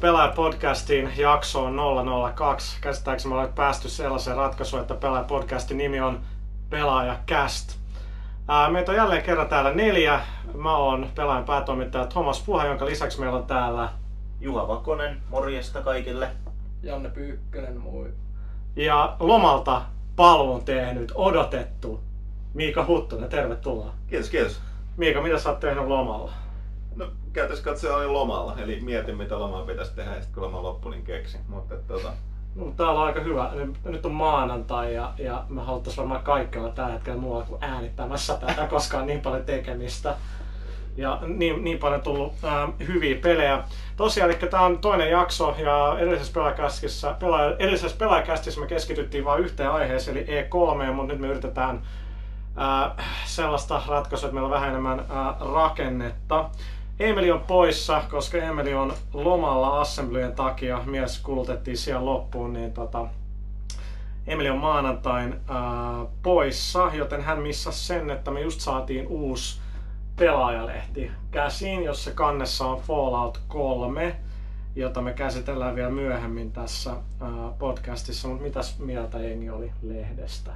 Pelaaja-podcastin jaksoon 002. Käsittääkseni me olemme päästy sellaiseen ratkaisuun, että Pelaaja-podcastin nimi on Pelaaja-cast. Ää, meitä on jälleen kerran täällä neljä. Mä oon pelaajan päätoimittaja Thomas Puha, jonka lisäksi meillä on täällä Juha Vakonen, morjesta kaikille. Janne Pyykkönen, moi. ja lomalta paluun tehnyt, odotettu Miika Huttunen. Tervetuloa. Kiitos, kiitos. Miika, mitä sä oot tehnyt lomalla? No käytännössä katsoen olin lomalla, eli mietin mitä lomaa pitäisi tehdä ja sitten kun loma loppui, niin keksin. Mutta tota, No, täällä on aika hyvä. Nyt on maanantai ja, ja me haluttaisiin varmaan kaikki olla tällä hetkellä muualla kuin äänittämässä tätä, koska on niin paljon tekemistä. Ja niin, niin paljon tullut ää, hyviä pelejä. Tosiaan, eli tämä on toinen jakso ja edellisessä pelaajakästissä, pelaaja, edellisessä pelaajakästissä me keskityttiin vain yhteen aiheeseen, eli E3, mutta nyt me yritetään ää, sellaista ratkaisua, että meillä on vähän enemmän ää, rakennetta. Emeli on poissa, koska Emeli on lomalla assemblyjen takia. Mies kulutettiin siellä loppuun, niin tota, Emeli on maanantain ää, poissa, joten hän missasi sen, että me just saatiin uusi pelaajalehti käsiin, jossa kannessa on Fallout 3, jota me käsitellään vielä myöhemmin tässä ää, podcastissa. Mutta mitäs mieltä jengi oli lehdestä?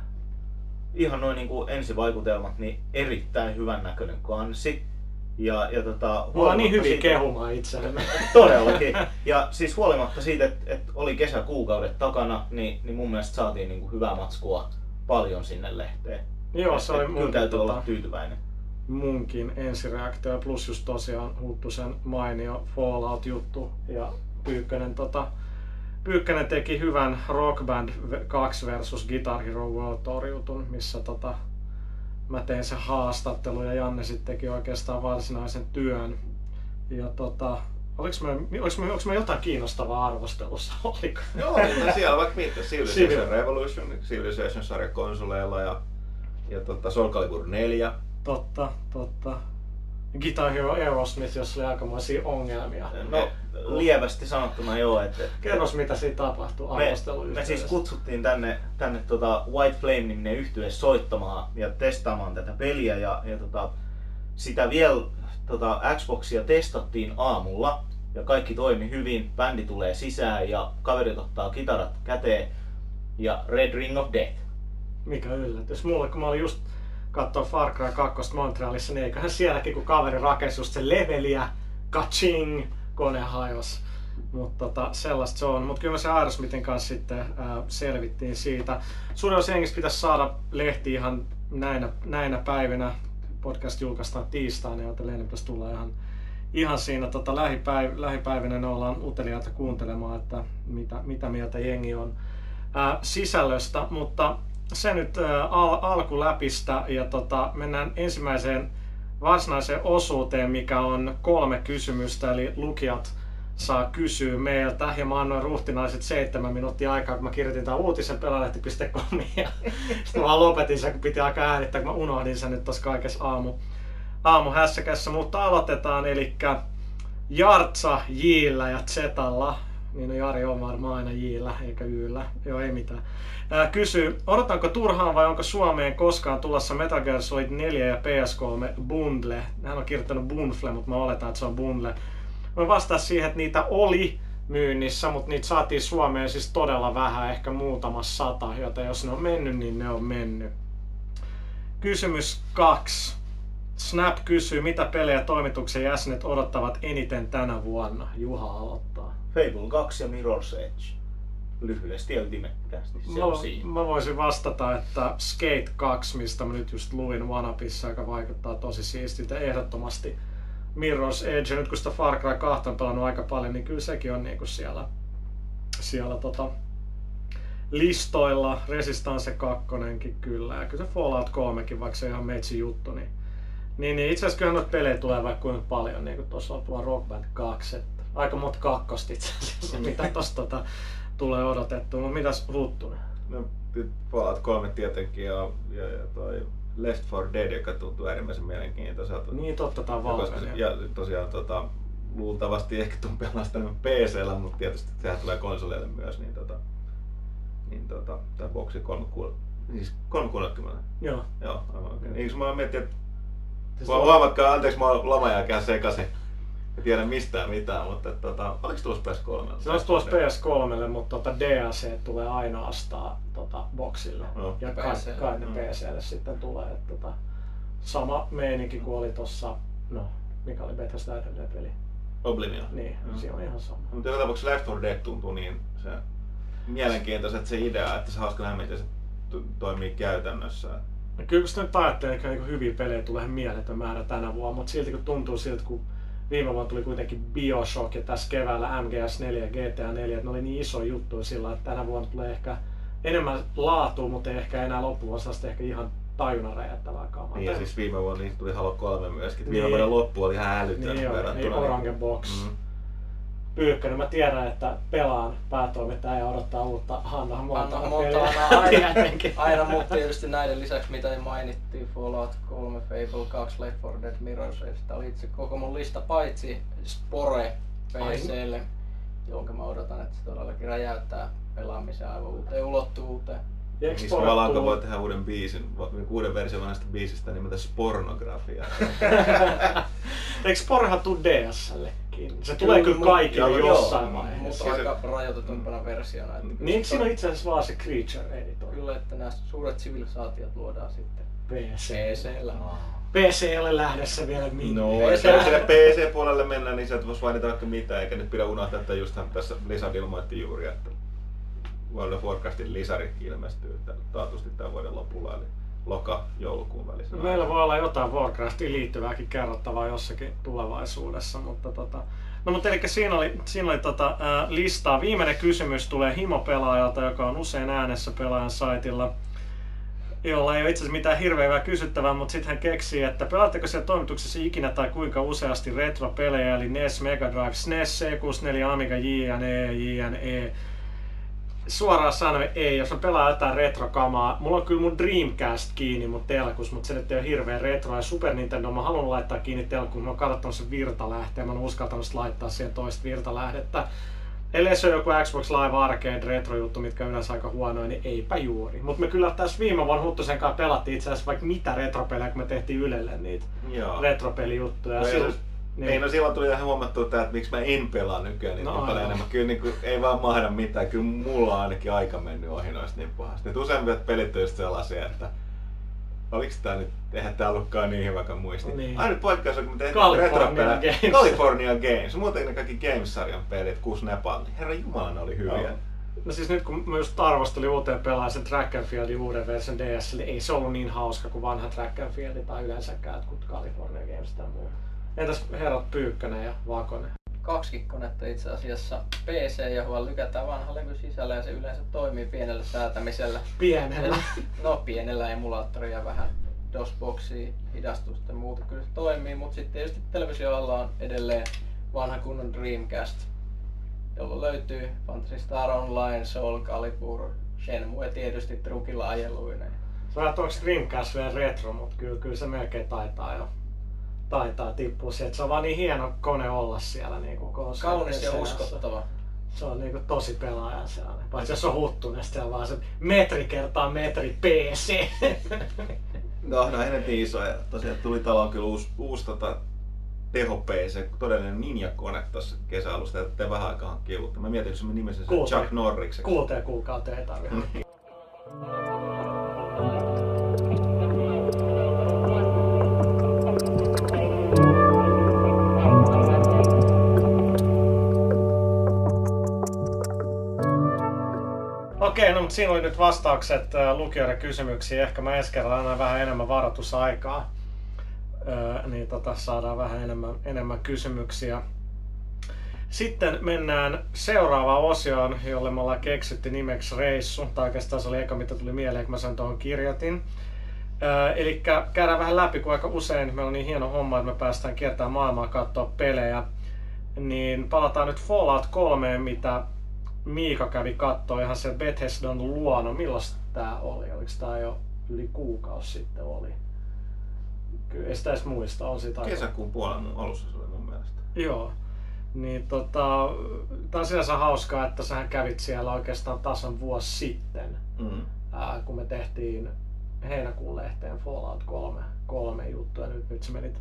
Ihan noin niin kuin ensivaikutelmat, niin erittäin hyvän näköinen kansi. Ja, ja tota, Mulla on niin hyvin siitä- kehumaan itselleni. Todellakin. Ja siis huolimatta siitä, että, että oli kesäkuukaudet takana, niin, niin mun mielestä saatiin niin kuin hyvää matskua paljon sinne lehteen. Joo, se oli mun, täytyy tota, olla tyytyväinen. munkin ensireaktio. Plus just tosiaan Huttusen mainio Fallout-juttu. Ja Pyykkönen, tota, Pyykkönen teki hyvän Rock Band 2 versus Guitar Hero World Tour jutun, missä tota, mä tein sen haastattelu ja Janne sitten teki oikeastaan varsinaisen työn. Ja tota, Oliko me, oliko, me, oliko me jotain kiinnostavaa arvostelussa? Oliko? joo, no siellä vaikka mitä. Civil. Civilization Revolution, Civilization-sarja konsoleilla ja, ja tota, Soul Calibur 4. Totta, totta. Guitar Hero Aerosmith, jossa oli aikamoisia ongelmia. No lievästi sanottuna joo, että Kerros mitä siinä tapahtui me, me siis kutsuttiin tänne, tänne tota White Flame-niminen yhtye soittamaan ja testaamaan tätä peliä ja, ja tota, sitä vielä tota, Xboxia testattiin aamulla ja kaikki toimi hyvin. Bändi tulee sisään ja kaverit ottaa kitarat käteen ja Red Ring of Death. Mikä yllätys. Mulle, kun mä olin just katsoa Far Cry 2 Montrealissa, niin eiköhän sielläkin, kun kaveri rakensi just sen leveliä, kaching, kone hajos. Mutta tota, sellaista se on. Mutta kyllä se Aerosmithin kanssa sitten ää, selvittiin siitä. Suurin osa jengistä pitäisi saada lehti ihan näinä, näinä päivinä. Podcast julkaistaan tiistaina, joten lehden pitäisi tulla ihan, ihan siinä tota, lähipäiv- lähipäivinä. Ne ollaan uteliaita kuuntelemaan, että mitä, mitä mieltä jengi on ää, sisällöstä. Mutta se nyt al- alkuläpistä ja tota, mennään ensimmäiseen varsinaiseen osuuteen, mikä on kolme kysymystä, eli lukijat saa kysyä meiltä. Ja mä annoin ruhtinaiset seitsemän minuuttia aikaa, kun mä kirjoitin tämän uutisen pelalehti.comiin. Ja sitten mä lopetin sen, kun piti aika äänittää, kun mä unohdin sen nyt tossa kaikessa aamu, aamu hässäkässä. Mutta aloitetaan, eli Jartsa Jillä ja Zetalla. Niin no Jari on varmaan aina Jillä eikä Yllä. Joo, ei mitään. Ää, kysyy, odotanko turhaan vai onko Suomeen koskaan tulossa Metal Gear Solid 4 ja PS3 bundle? Hän on kirjoittanut bundle, mutta mä oletan, että se on bundle. Mä vastaan siihen, että niitä oli myynnissä, mutta niitä saatiin Suomeen siis todella vähän, ehkä muutama sata, joten jos ne on mennyt, niin ne on mennyt. Kysymys kaksi. Snap kysyy, mitä pelejä toimituksen jäsenet odottavat eniten tänä vuonna? Juha aloittaa. Fable 2 ja Mirror's Edge. Lyhyesti ja ytimekkäästi. Se on siinä. Mä, mä voisin vastata, että Skate 2, mistä mä nyt just luin OneUpissa, joka vaikuttaa tosi siistiltä ehdottomasti Mirror's Edge. Ja nyt kun sitä Far Cry 2 on pelannut aika paljon, niin kyllä sekin on niinku siellä, siellä tota, listoilla. Resistance 2 kyllä. Ja kyllä se Fallout 3, vaikka se on ihan meitsi juttu, niin niin, niin itse asiassa kyllä noita pelejä tulee vaikka kuinka paljon, niin kuin tuossa on tuo Rock Band 2, että aika monta kakkosta itse asiassa, mitä tuosta tota, tulee odotettua. Mutta mitäs Huttunen? No, nyt Fallout 3 tietenkin ja, ja, ja toi Left 4 Dead, joka tuntuu äärimmäisen mielenkiintoiselta. Niin totta, Ja koska Valve. se- Ja tosiaan tota, luultavasti ehkä tuon enemmän PC-llä, mutta tietysti sehän tulee konsoleille myös, niin tota, niin tota, tää boksi 360, siis 360. Joo. Joo, aivan oikein. Eikö mä mietin, että Siis huomatkaa, anteeksi, mä oon jälkeen sekaisin. En tiedä mistään mitään, mutta tota, oliko tulossa PS3? Se olisi tulossa PS3, mutta tota DLC tulee ainoastaan tota, boxille. Joo. Ja kai, PC. kai ne Mm. PClle sitten tulee. Että, tota, sama meininki kuin oli tossa, no, mikä oli Bethesda edellinen peli. Oblivion. Niin, Joo. siinä on ihan sama. Mutta joka tapauksessa Left 4 Dead tuntuu niin se mielenkiintoiset se idea, että se hauska nähdä, miten se to- toimii käytännössä. Ja kyllä kun sitä nyt ajattelee, että niinku hyviä pelejä tulee mieletön määrä tänä vuonna, mutta silti kun tuntuu siltä, kun viime vuonna tuli kuitenkin Bioshock ja tässä keväällä MGS4 ja GTA 4, että ne oli niin iso juttu sillä, että tänä vuonna tulee ehkä enemmän laatua, mutta ei ehkä enää loppuvuonna sellaista ehkä ihan tajunnan räjättävää kamaa. Niin, ja siis viime vuonna niistä tuli Halo 3 myöskin. Viime Niin. vuoden loppu oli ihan älytön niin verrattuna. niin Orange Box. Mm. Pyykkönen, mä tiedän, että pelaan päätoimittaja ja odottaa uutta Hanna Anna Montana Montana aina, aina, mutta tietysti näiden lisäksi mitä ei mainittiin, Fallout 3, Fable 2, Left 4 Dead, Mirror's Edge, tää oli itse koko mun lista paitsi Spore PClle, jonka mä odotan, että se todellakin räjäyttää pelaamisen aivan uuteen ulottuvuuteen. Valanko tullut- voi tehdä uuden biisin, va- uuden version vanhasta biisistä nimeltä Spornografia. Eikö Sporehan tuu DSLlekin? Se tulee kyllä kaikille jossain vaiheessa. Mutta se- aika rajoitetumpana versiona. Että Niin eikö siinä ole itse asiassa vaan se Creature Editor? Kyllä, että nämä suuret sivilisaatiot luodaan sitten PC. PCllä. PC ei ole lähdössä vielä No, minne. jos sinne PC-puolelle mennään, niin sieltä voisi mainita vaikka mitä, eikä nyt pidä unohtaa, että justhan tässä Lisad ilmoitti juuri, että World of Warcraftin lisäri ilmestyy taatusti tämän vuoden lopulla, eli loka-joulukuun välisenä. Meillä voi olla jotain Warcraftiin liittyvääkin kerrottavaa jossakin tulevaisuudessa, mutta tota, No mutta eli siinä oli, siinä oli tota, ää, listaa. Viimeinen kysymys tulee Himo-pelaajalta, joka on usein äänessä pelaajan saitilla, jolla ei ole itse asiassa mitään hirveän hyvää kysyttävää, mutta sitten hän keksii, että pelaatteko siellä toimituksessa ikinä tai kuinka useasti retro-pelejä, eli NES, Mega Drive, SNES, C64, Amiga, JNE, JNE, suoraan sanoen ei, jos mä pelaan jotain retrokamaa. Mulla on kyllä mun Dreamcast kiinni mun telkus, mutta se nyt ei ole hirveän retro. Ja Super Nintendo mä haluan laittaa kiinni telkuun, mä oon katsonut sen virtalähteen. Mä en uskaltanut laittaa siihen toista virtalähdettä. Ellei se on joku Xbox Live Arcade retro-juttu, mitkä on yleensä aika huonoja, niin eipä juuri. Mutta me kyllä tässä viime vuonna Huttusen kanssa pelattiin itse asiassa vaikka mitä retropelejä, kun me tehtiin Ylelle niitä Joo. retropelijuttuja. No, Silloin- Niin. Ei, no silloin tuli ihan huomattua tää, että miksi mä en pelaa nykyään niin, No no, niin paljon enemmän. Kyllä niin kuin, ei vaan mahda mitään. Kyllä mulla on ainakin aika mennyt ohi noista niin pahasti. Et useimmat pelit on just sellaisia, että oliks tää nyt, eihän tää ollutkaan niin hyvä kuin muistin. Niin. Ainut poikkeus on, kun me California retropelejä. Games. California Games. Muuten ne kaikki Games-sarjan pelit, kuusi Nepal, niin herra jumala ne oli hyviä. Joo. No siis nyt kun mä just arvostelin uuteen pelaajan sen Track and Fieldin uuden version DS, niin ei se ollut niin hauska kuin vanha Track and Field tai yleensäkään kuin California Games tai muu. Entäs herrat Pyykkönen ja Vakonen? Kaksi konetta itse asiassa PC, johon lykätään vanha levy sisällä ja se yleensä toimii pienellä säätämisellä. Pienellä. No pienellä emulaattoria ja vähän DOS-boksia, hidastusta ja muuta kyllä se toimii, mutta sitten tietysti televisioalla on edelleen vanha kunnon Dreamcast, jolla löytyy Fantasy Star Online, Soul Calibur, Shenmue tietysti trukilla ajeluineen. Sä ajat, onko Dreamcast vielä retro, mutta kyllä, kyllä se melkein taitaa jo taitaa tippua sieltä. Se on vaan niin hieno kone olla siellä niin kuin Kaunis ja uskottava. Se on niinku tosi pelaajan sellainen. Paitsi jos on huttunen, sitten on vaan se metri kertaa metri PC. No, no ei ne niin isoja. Tosiaan tuli taloon kyllä uusi, uusi tota, teho PC, todellinen ninjakone tuossa kesäalusta, että te vähän aikaa hankkia uutta. Mä mietin, jos mä nimesin sen. Chuck Norrikseksi. Kuuteen kuukauteen ei tarvitse Okei, no mutta siinä oli nyt vastaukset äh, lukijoiden kysymyksiin. Ehkä mä ensi kerralla annan vähän enemmän varoitusaikaa. Öö, niin tota, saadaan vähän enemmän, enemmän kysymyksiä. Sitten mennään seuraavaan osioon, jolle me ollaan keksitty nimeksi reissu. Tai oikeastaan se oli eka, mitä tuli mieleen, kun mä sen tuohon kirjoitin. Öö, eli käydään vähän läpi, kun aika usein meillä on niin hieno homma, että me päästään kiertämään maailmaa katsoa pelejä. Niin palataan nyt Fallout 3, mitä Miika kävi kattoo ihan se Bethesdan luona. Milloin tää oli? Oliko tää jo yli kuukausi sitten oli? Kyllä ei sitä edes muista. On aika- Kesäkuun puolen alussa se oli mun mielestä. Joo. Niin tota, tää on sinänsä hauskaa, että sähän kävit siellä oikeastaan tasan vuosi sitten, Mm. ää, kun me tehtiin heinäkuun lehteen Fallout 3, kolme juttua. Nyt, nyt sä menit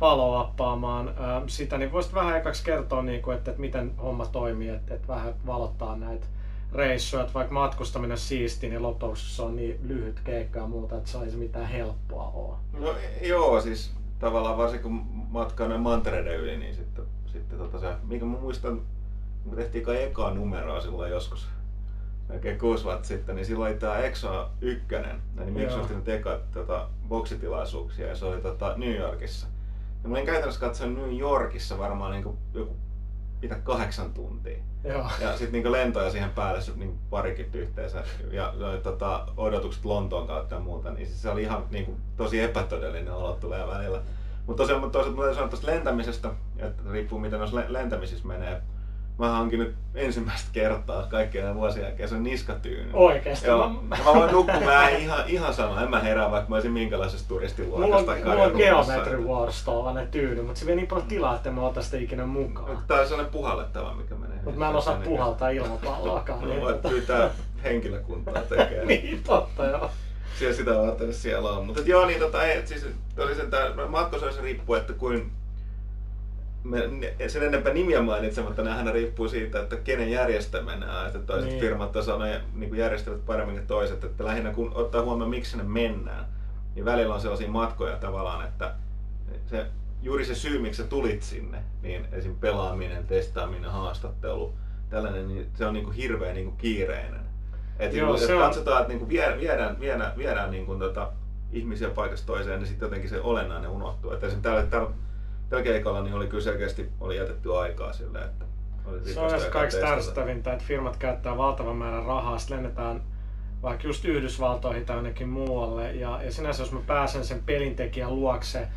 follow-uppaamaan sitä, niin voisit vähän ekaksi kertoa, niin kuin, että, että miten homma toimii, että, että vähän valottaa näitä reissuja, että vaikka matkustaminen siisti, niin lopuksi se on niin lyhyt keikka ja muuta, että se ei se mitään helppoa ole. No joo, siis tavallaan varsinkin kun matkaa noin mantereiden yli, niin sitten, sitten tota se, minkä mä muistan, kun tehtiin kai ekaa numeroa silloin joskus, melkein kuusi vuotta sitten, niin silloin oli tää Exo 1, niin Microsoftin eka tota, boksitilaisuuksia, ja se oli tota, New Yorkissa. Ja mä olin käytännössä katsonut New Yorkissa varmaan niin kuin joku mitä kahdeksan tuntia. Joo. Ja sitten niin lentoja siihen päälle niin parikin yhteensä. Ja no, tota, odotukset Lontoon kautta ja muuta, niin siis se oli ihan niin kuin, tosi epätodellinen olo tulee välillä. Mutta tosiaan toisaalta mä sanoa tuosta lentämisestä, että riippuu miten noissa lentämisissä menee mä hankin nyt ensimmäistä kertaa kaikkien vuosien jälkeen sen niskatyyny. Oikeesti? Joo. Mä, mä voin nukkua, mä en ihan, ihan sama, en mä herää vaikka mä olisin minkälaisessa turistiluokassa Mulla on, mulla on Geometry Wars tuollainen tyyny, mutta se vie niin paljon tilaa, että mä otan sitä ikinä mukaan. Tää on sellainen puhallettava, mikä menee. Mutta mä en osaa puhaltaa ilmapalloakaan. No, niin voit pyytää henkilökuntaa tekemään. niin, totta joo. Siellä sitä varten siellä on. Mutta joo, niin tota, ei, siis oli sen tää, matkosoissa riippuu, että kuin sen enempää nimiä mainitsematta, ne aina riippuu siitä, että kenen järjestämänä että toiset niin. firmat osaa niin järjestävät paremmin kuin toiset, että lähinnä kun ottaa huomioon, miksi ne mennään, niin välillä on sellaisia matkoja tavallaan, että se, juuri se syy, miksi sä tulit sinne, niin esim. pelaaminen, testaaminen, haastattelu, tällainen, niin se on niin kuin hirveän niin kuin kiireinen. Et Joo, niin, se on... katsotaan, että niin kuin viedään, viedään, viedään, viedään niin kuin tota, ihmisiä paikasta toiseen, niin sitten jotenkin se olennainen unohtuu. Että täällä, täällä tällä keikalla niin oli kyllä selkeästi oli jätetty aikaa sille, että oli se on se kaikista ärsyttävintä, että firmat käyttää valtavan määrän rahaa, sitten lennetään vaikka just Yhdysvaltoihin tai jonnekin muualle. Ja, ja sinänsä jos mä pääsen sen pelintekijän luokse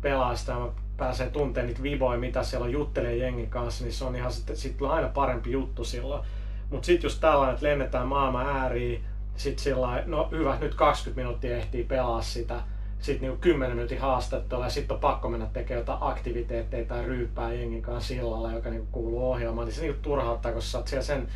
pelaa sitä ja mä pääsen tuntemaan niitä viboja, mitä siellä on, juttelee jengin kanssa, niin se on ihan sitten sit aina parempi juttu silloin. Mutta sitten just tällainen, että lennetään maailman ääriin, sitten sillä no hyvä, nyt 20 minuuttia ehtii pelaa sitä, sitten niinku 10 minuutin haastattelua ja sitten on pakko mennä tekemään jotain aktiviteetteja tai ryyppää jengin kanssa sillalla, joka niinku kuuluu ohjelmaan, niin se niinku turhauttaa, kun sä oot siellä sen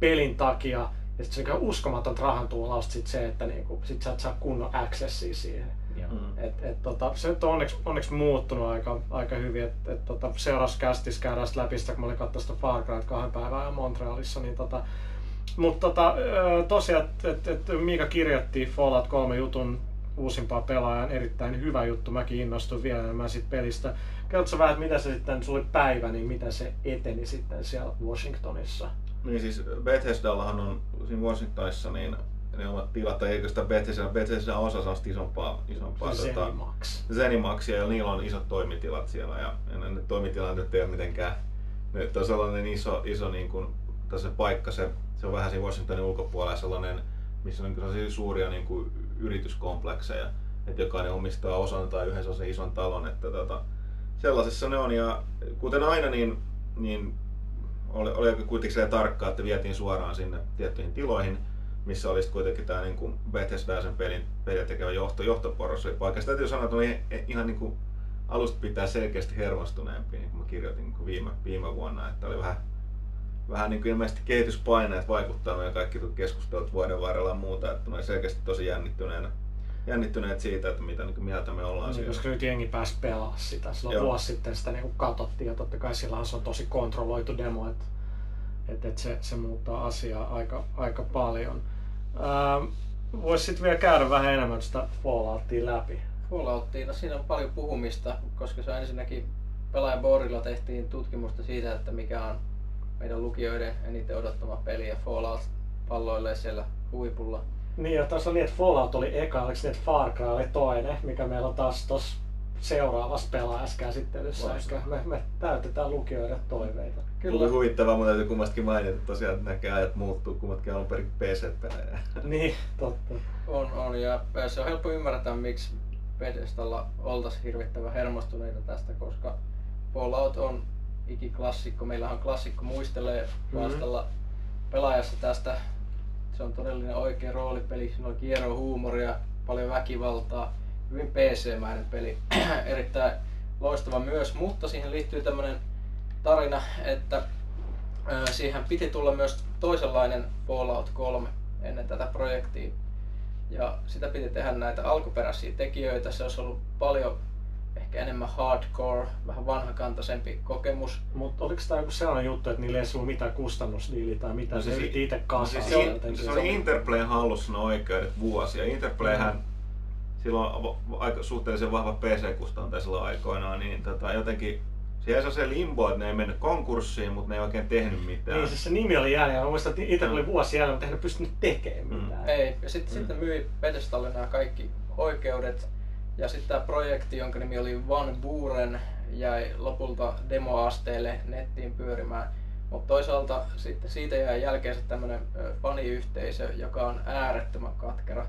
pelin takia ja sitten se on uskomaton rahan tuulausta sit se, että niinku, sit sä et saa kunnon accessia siihen. Mm. Et, et, tota, se nyt on onneksi, onneksi muuttunut aika, aika hyvin. Et, et, tota, seuraavassa kästissä käydään läpi sitä, kun mä olin katsoa sitä Far Cry kahden päivän Montrealissa. Niin tota, mutta tota, tosiaan, että et, et Miika kirjoitti Fallout 3 jutun uusimpaa pelaajan erittäin hyvä juttu. Mäkin innostuin vielä enemmän siitä pelistä. Kerrotko vähän, mitä se sitten, sulla oli päivä, niin miten se eteni sitten siellä Washingtonissa? Niin siis Bethesdallahan on siinä Washingtonissa niin ne omat tilat, tai eikö sitä Bethesda, Bethesda osa sellaista isompaa, isompaa Zenimax. Tota, Zenimaxia, ja niillä on isot toimitilat siellä, ja, ja ne toimitilat nyt ei ole mitenkään, nyt on sellainen iso, iso niin kuin, se paikka, se, se on vähän siinä Washingtonin ulkopuolella sellainen, missä on niin suuria niin kuin yrityskomplekseja, että jokainen omistaa osan tai yhden sellaisen ison talon, että tota, sellaisessa ne on ja kuten aina niin, niin oli, oli kuitenkin tarkkaa, että vietiin suoraan sinne tiettyihin tiloihin, missä olisi kuitenkin tämä niin kuin Bethesda sen pelin, pelin tekevä johto, johtoporras oli paikassa. Täytyy sanoa, että oli ihan niin kuin alusta pitää selkeästi hermostuneempi, niin kuin mä kirjoitin niin kuin viime, viime vuonna, että oli vähän vähän niin kuin ilmeisesti kehityspaineet vaikuttaa ja kaikki keskustelut vuoden varrella ja muuta, että ne selkeästi tosi jännittyneenä jännittyneet siitä, että mitä niin mieltä me ollaan niin, siellä. Koska nyt jengi pääsi pelaamaan sitä. Silloin Joo. vuosi sitten sitä niin katsottiin ja totta kai sillä on tosi kontrolloitu demo, että et, et se, se muuttaa asiaa aika, aika paljon. Ähm, Voisi sitten vielä käydä vähän enemmän sitä Falloutia läpi. Falloutia, no siinä on paljon puhumista, koska se on ensinnäkin pelaajaboardilla tehtiin tutkimusta siitä, että mikä on meidän lukijoiden eniten odottama peli ja Fallout palloilee siellä huipulla. Niin ja tuossa oli, että Fallout oli eka, oliko niin, että Far Cry oli toinen, mikä meillä on taas tuossa seuraavassa pelaajassa käsittelyssä. Ehkä me, me täytetään lukijoiden toiveita. Kyllä. Tuli huvittavaa, mutta täytyy kummastakin mainita, että tosiaan että näkee ajat muuttuu, kummatkin on perin PC-pelejä. niin, totta. On, on, ja se on helppo ymmärtää, miksi Bethesdalla oltaisiin hirvittävän hermostuneita tästä, koska Fallout on ikiklassikko. Meillä on klassikko muistelee vastalla mm-hmm. pelaajassa tästä. Se on todellinen oikea roolipeli, siinä on kierro huumoria, paljon väkivaltaa, hyvin PC-mäinen peli, erittäin loistava myös, mutta siihen liittyy tämmöinen tarina, että siihen piti tulla myös toisenlainen Fallout 3 ennen tätä projektia. Ja sitä piti tehdä näitä alkuperäisiä tekijöitä, se olisi ollut paljon ehkä enemmän hardcore, vähän vanhakantaisempi kokemus. Mutta oliko tämä joku sellainen juttu, että niillä ei ollut mitään kustannusdiiliä tai mitään, No se siis yritti itse No kasaa siis in, se jotenkin. oli Interplayn hallussa ne oikeudet vuosia. Interplayhän silloin va- aika suhteellisen vahva PC-kustantaisilla aikoinaan, niin tota, jotenkin siellä se limbo, että ne ei mennyt konkurssiin, mutta ne ei oikein tehnyt mitään. Niin, siis se nimi oli jäljellä. Mä muistan, että itse Mm. oli vuosi jäljellä, mutta ne pystynyt tekemään Mm. mitään. Ei, ja sitten Mm. sitten myi Bethesdalle nämä kaikki oikeudet. Ja sitten tämä projekti, jonka nimi oli Van Buren, jäi lopulta demoasteelle nettiin pyörimään. Mutta toisaalta sitten siitä jäi jälkeensä tämmöinen faniyhteisö, joka on äärettömän katkera,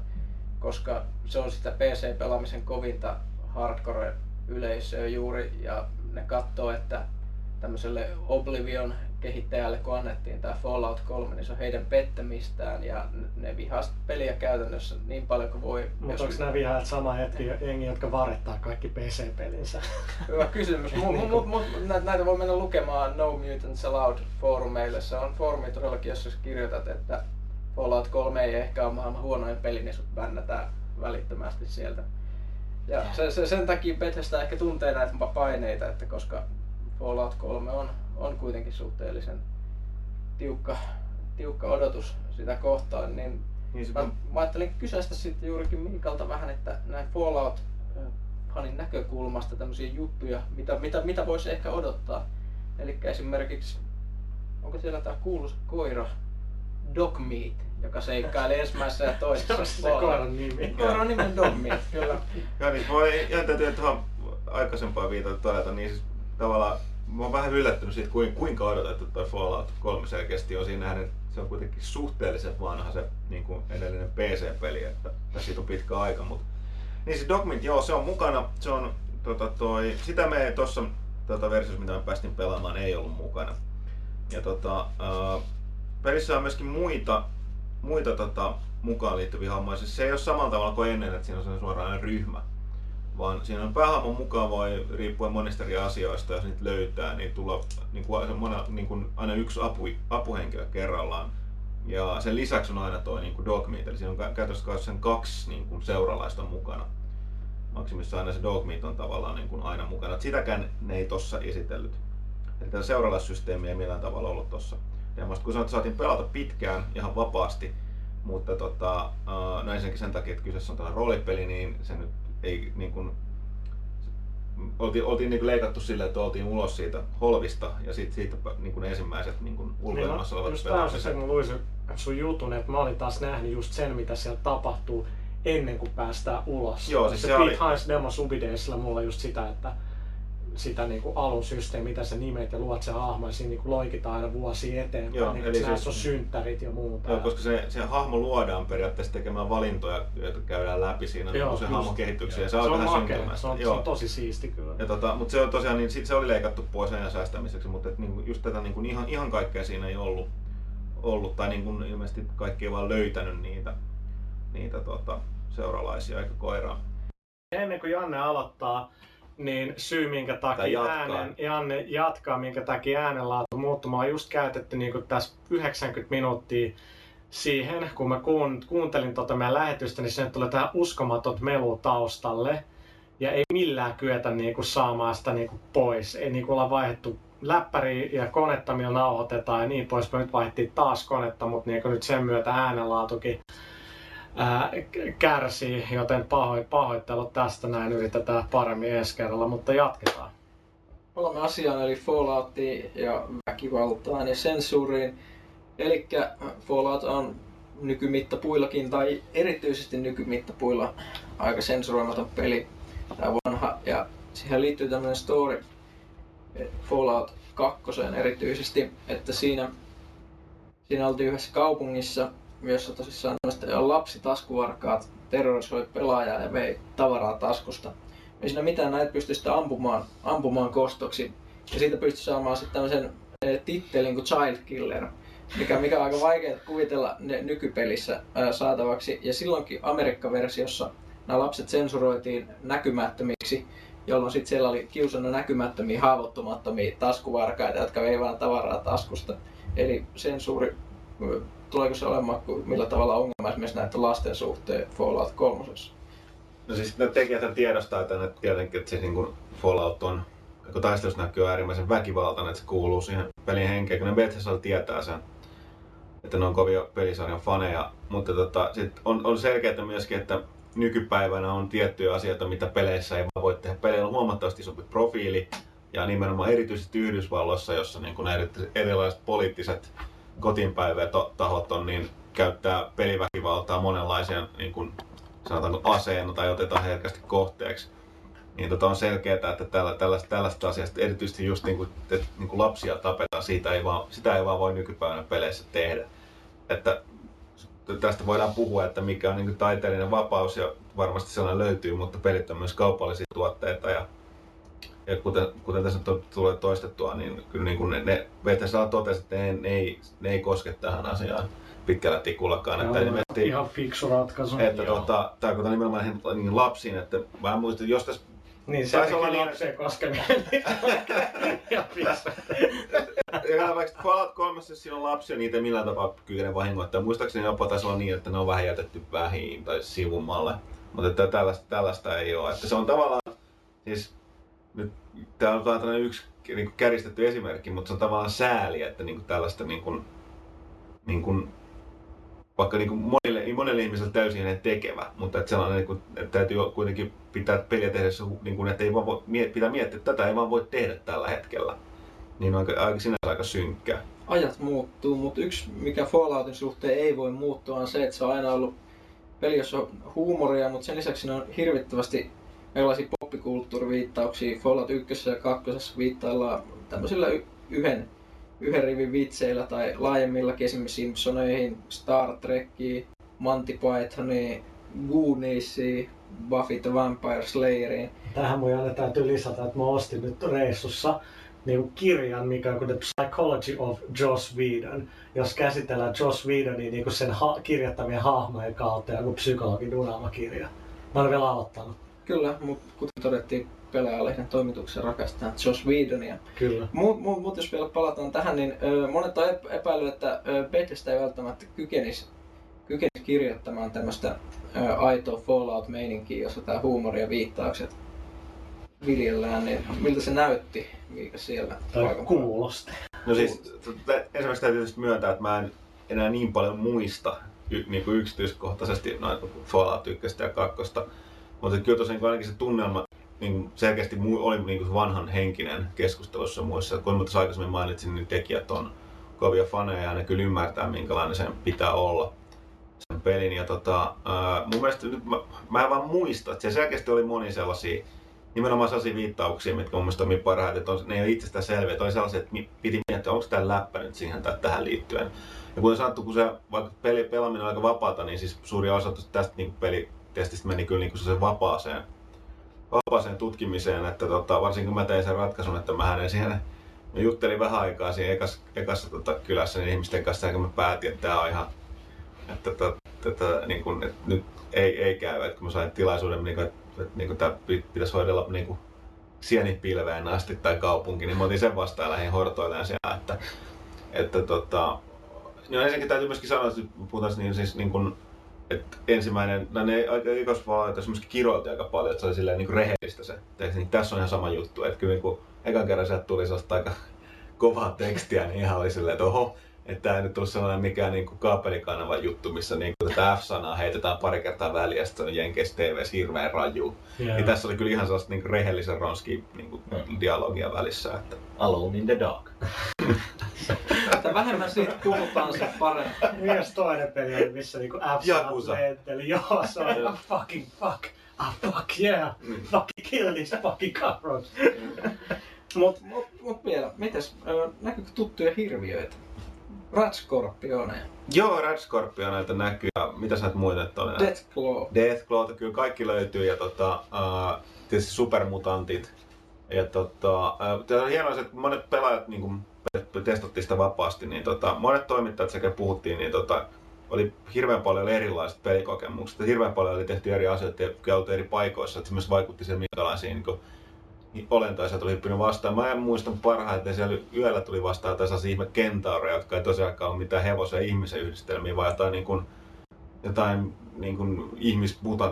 koska se on sitä PC-pelaamisen kovinta hardcore-yleisöä juuri, ja ne katsoo, että tämmöiselle Oblivion kehittäjälle, kun annettiin tämä Fallout 3, niin se on heidän pettämistä ja ne vihas peliä käytännössä niin paljon kuin voi. Mutta onko nämä vihaajat sama hetki jengi, jotka varettaa kaikki PC-pelinsä? Hyvä kysymys. Mu, mu, mu, mu, nä- näitä voi mennä lukemaan No Mutants Allowed foorumeille. Se on foorumi todellakin, jos kirjoitat, että Fallout 3 ei ehkä ole maailman huonoin peli, niin sut bännätään välittömästi sieltä. Ja se, se, sen takia Bethesda ehkä tuntee näitä paineita, että koska Fallout 3 on, on kuitenkin suhteellisen tiukka, tiukka odotus sitä kohtaan, niin Niin Mä, mä ajattelin kysäistä sitten juurikin Miikalta vähän, että näin Fallout fanin näkökulmasta tämmöisiä juttuja, mitä, mitä, mitä voisi ehkä odottaa. Eli esimerkiksi, onko siellä tämä kuuluisa koira Dogmeat, joka seikkailee ensimmäisessä ja toisessa Se on koiran nimi. Koiran nimi on Dogmeat, kyllä. Ja niin voi täytyy tuohon aikaisempaan viitata todeta, niin siis tavallaan mä oon vähän yllättynyt siitä, kuin- kuinka odotettu toi Fallout 3 selkeästi on siinä nähden, se on kuitenkin suhteellisen vanha se niin kuin edellinen PC-peli, että siitä on pitkä aika, mutta niin se Dogmeat, joo, se on mukana, se on tota, toi, sitä me tuossa tota, versiossa, mitä me päästin pelaamaan, ei ollut mukana. Ja tota, äh, pelissä on myöskin muita, muita tota, mukaan liittyviä hahmoja. Siis se ei ole samalla tavalla kuin ennen, että siinä on suoranainen ryhmä. Vaan siinä on päähahmon mukaan voi, riippuen monista eri asioista, jos niitä löytää, niin tulla niin kuin, semmoinen, niin kuin aina yksi apu, apuhenkilö kerrallaan. Ja sen lisäksi on aina tuo niin kuin dogmeat, eli siinä on kä- käytännössä kai sen kaksi niin kuin seuralaista mukana. Maksimissa aina se dogmeat on tavallaan niin kuin aina mukana. Et sitäkään ne ei tossa esitellyt. Eli tätä seuralaissysteemiä ei millään tavalla ollut tossa demosta. Kun sanoin, saatiin pelata pitkään ihan vapaasti, mutta tota, no ensinnäkin sen takia, että kyseessä on tällainen roolipeli, niin se nyt ei niin kuin, oltiin, oltiin niin kuin leikattu silleen, että oltiin ulos siitä holvista ja sit siitä niin kuin ensimmäiset niin kuin ulkoilmassa Niin, olevat just tää on se, pelaamiset. kun mä luin sen sun jutun, että mä olin taas nähnyt just sen, mitä siellä tapahtuu ennen kuin päästään ulos. Joo, siis se, se Pete oli- Hines demo Subidaysilla mulla just sitä, että sitä niinku alun systeemi, mitä sä nimet ja luot se hahmo ja siinä niinku loikitaan aina vuosi eteenpäin, Joo, niin eli siis- on synttärit ja muuta. Joo, koska se, se hahmo luodaan periaatteessa tekemään valintoja, joita käydään läpi siinä Joo, niin se just. hahmon kehitykseen. Ja se, se on makea, se on, se Joo. on tosi siisti kyllä. Ja tota, mutta se on tosiaan, niin sit se oli leikattu pois ajan säästämiseksi, mutta et niinku just tätä niinku ihan, ihan kaikkea siinä ei ollut, ollut tai niinku ilmeisesti kaikki ei vaan löytänyt niitä, niitä tota, seuralaisia eikä koiraa. Ennen kuin Janne aloittaa, niin syy minkä takia jatkaa. äänen, Janne jatkaa, minkä takia äänenlaatu muuttuu. Mä oon just käytetty niin tässä 90 minuuttia siihen, kun mä kuun, kuuntelin tota meidän lähetystä, niin sinne tulee tää uskomaton melu taustalle. Ja ei millään kyetä niinku saamaan sitä niinku pois. Ei niinku olla vaihdettu läppäri ja konetta, millä nauhoitetaan ja niin pois. Me nyt vaihdettiin taas konetta, mutta niinku nyt sen myötä äänenlaatukin ää, kärsii, joten paho, pahoittelut tästä näin yritetään paremmin ensi kerralla, mutta jatketaan. Kolme asiaa, eli Falloutiin ja väkivaltaan ja sensuuriin. Eli Fallout on nykymittapuillakin tai erityisesti nykymittapuilla aika sensuroimaton peli. Tämä vanha ja siihen liittyy tämmöinen story Fallout 2 erityisesti, että siinä, siinä oltiin yhdessä kaupungissa, jossa tosissaan tämmöistä lapsi taskuvarkaat terrorisoi pelaajaa ja vei tavaraa taskusta ei siinä mitään näitä pysty sitä ampumaan, ampumaan kostoksi. Ja siitä pystyy saamaan sitten tämmöisen eh, tittelin kuin Child Killer, mikä, mikä on aika vaikea kuvitella ne nykypelissä ää, saatavaksi. Ja silloinkin Amerikka-versiossa nämä lapset sensuroitiin näkymättömiksi, jolloin sitten siellä oli kiusannut näkymättömiä, haavoittumattomia taskuvarkaita, jotka vei vaan tavaraa taskusta. Eli sensuuri, ö, tuleeko se olemaan millä tavalla ongelma esimerkiksi näiden lasten suhteen Fallout 3? No siis ne tekijät tiedostaa tänne tietenkin, että se niin kuin Fallout on, kun taistelus näkyy äärimmäisen väkivaltainen, että se kuuluu siihen pelin henkeen, kun ne Bethesda tietää sen, että ne on kovia pelisarjan faneja. Mutta tota, sit on, on selkeää myöskin, että nykypäivänä on tiettyjä asioita, mitä peleissä ei vaan voi tehdä. Peleillä on huomattavasti isompi profiili, ja nimenomaan erityisesti Yhdysvalloissa, jossa niin kuin erilaiset poliittiset kotiinpäivätahot on, niin käyttää peliväkivaltaa monenlaisia niin kuin, sanotaanko aseena tai otetaan herkästi kohteeksi. Niin tota on selkeää, että tällä, tällaista, tällaista asiasta, erityisesti just niin kuin, että niin kuin lapsia tapetaan, siitä ei vaan, sitä ei vaan voi nykypäivänä peleissä tehdä. Että tästä voidaan puhua, että mikä on niin taiteellinen vapaus ja varmasti sellainen löytyy, mutta pelit on myös kaupallisia tuotteita ja ja kuten, kuten tässä to, tulee toistettua, niin kyllä niin kuin ne, ne VTSA totesi, että ne, ne, ei, ne ei koske tähän asiaan pitkällä tikullakaan. Joo, että ihan, ihan fiksu ratkaisu. Että tota, tarkoitan nimenomaan niin lapsiin, että mä muistan, että jos tässä niin, se on niin, lapseen koskeminen. ja vaikka Fallout 3 siinä on lapsia, niitä ei millään tapaa kykene vahingoittaa. Muistaakseni jopa taisi olla niin, että ne on vähän jätetty vähiin tai sivummalle. Mutta että tällaista, tällaista ei ole. Että se on tavallaan, siis nyt tämä on tällainen yksi niin kuin käristetty esimerkki, mutta se on tavallaan sääli, että niin kuin tällaista niin kuin, niin kuin, vaikka niin kuin monille, monelle ihmiselle täysin hänen tekevä, mutta että sellainen, niin kuin, että täytyy kuitenkin pitää peliä tehdessä, niin kuin, että ei vaan voi, pitää miettiä, että tätä ei vaan voi tehdä tällä hetkellä. Niin on aika, sinänsä aika synkkää. Ajat muuttuu, mutta yksi mikä Falloutin suhteen ei voi muuttua on se, että se on aina ollut peli, jossa on huumoria, mutta sen lisäksi ne on hirvittävästi erilaisia poppikulttuuriviittauksia. Fallout 1 ja 2 viittaillaan tämmöisillä yhden, yhden rivin vitseillä tai laajemmillakin esimerkiksi Simpsoneihin, Star Trekkiin, Monty Pythoniin, Gooniesiin, Buffy the Vampire Slayeriin. Tähän mun aina täytyy lisätä, että mä ostin nyt reissussa niin kirjan, mikä on The Psychology of Joss Whedon, jos käsitellään Joss Whedonin niin sen ha- kirjoittamien hahmojen kautta ja kuin psykologin kirja. Mä olen vielä aloittanut. Kyllä, mutta kuten todettiin, pelaajalehden toimituksen rakastaa Josh Whedonia. Kyllä. Mutta mut, mut jos vielä palataan tähän, niin ö, monet on epäillyt, että Bethesda ei välttämättä kykenisi, kykenisi kirjoittamaan tämmöistä aitoa Fallout-meininkiä, jossa tämä huumori ja viittaukset viljellään, niin miltä se näytti, mikä siellä tai kuulosti. No siis, ensimmäiseksi täytyy tietysti myöntää, että mä en enää niin paljon muista y, niin kuin yksityiskohtaisesti noita Fallout 1 ja 2 mutta kyllä tosiaan niin ainakin se tunnelma niin selkeästi oli niin vanhan henkinen keskustelussa muissa. Kun tuossa aikaisemmin mainitsin, niin tekijät on kovia faneja ja ne kyllä ymmärtää, minkälainen sen pitää olla sen pelin. Ja tota, mun mielestä nyt mä, mä en vaan muista, että se selkeästi oli moni sellaisia nimenomaan sellaisia viittauksia, mitkä mun mielestä toimii parhaiten, että on, ne ei ole itsestään selviä. Että oli sellaisia, että piti miettiä, onko tämä läppä nyt siihen tai tähän liittyen. Ja kuten sanottu, kun se vaikka peli, pelaaminen on aika vapaata, niin siis suuri osa tästä niin peli, testistä meni kyllä niin se vapaaseen, vapaaseen tutkimiseen, että tota, varsinkin kun mä tein sen ratkaisun, että mä en siihen Mä juttelin vähän aikaa siinä ekas, ekassa tota, kylässä niin ihmisten kanssa, ja mä päätin, että tämä on ihan, että, että, että, niin kuin, että nyt ei, ei käy, että kun mä sain tilaisuuden, niin kuin, että, että niin kuin, tämä pitäisi hoidella niin kuin, sienipilveen asti tai kaupunki, niin mä otin sen vastaan ja lähdin hortoilemaan siellä, että, että tota, no ensinnäkin täytyy myöskin sanoa, että puhutaan niin, siis niin kuin, et ensimmäinen, no ne rikosvalvojat esimerkiksi kiroilti aika paljon, että se oli silleen niin kuin rehellistä se teksti. Niin tässä on ihan sama juttu, että kyllä niin kuin, ekan kerran sieltä tuli sellaista aika kovaa tekstiä, niin ihan oli silleen, että oho, että tämä ei nyt ole sellainen mikään niin kuin kaapelikanava juttu, missä niin kuin tätä F-sanaa heitetään pari kertaa väliä, ja sitten on Jenkeissä TVs hirveän raju. Yeah. Niin tässä oli kyllä ihan sellaista niin kuin rehellisen ronski niin kuin mm. dialogia välissä. Että... Alone in the dark. Mitä vähemmän siitä puhutaan, se parempi. Myös toinen peli oli, missä niinku F-sanat leitteli. Joo, se on fucking fuck. Ah, fuck yeah. Mm. Fucking kill this fucking cockroach. mut, mut, mut vielä, mites, näkyykö tuttuja hirviöitä? Ratskorpioneja. Joo, Ratskorpioneita näkyy. Ja mitä sä et muita oli? Deathclaw. Deathclawta kyllä kaikki löytyy ja tota, uh, tietysti supermutantit. Ja tota, uh, on hienoa, että monet pelaajat niin kuin, testattiin sitä vapaasti, niin tota, monet toimittajat sekä puhuttiin, niin tota, oli hirveän paljon erilaiset pelikokemukset. Hirveän paljon oli tehty eri asioita ja käyty eri paikoissa, että se myös vaikutti siihen, minkälaisiin niin olentoja sieltä tuli hyppinyt vastaan. Mä en muista parhaiten, siellä yöllä tuli vastaan tässä ihme kentaureja, jotka ei tosiaankaan ole mitään hevosen ja ihmisen yhdistelmiä, vaan jotain niin kuin, jotain niin kuin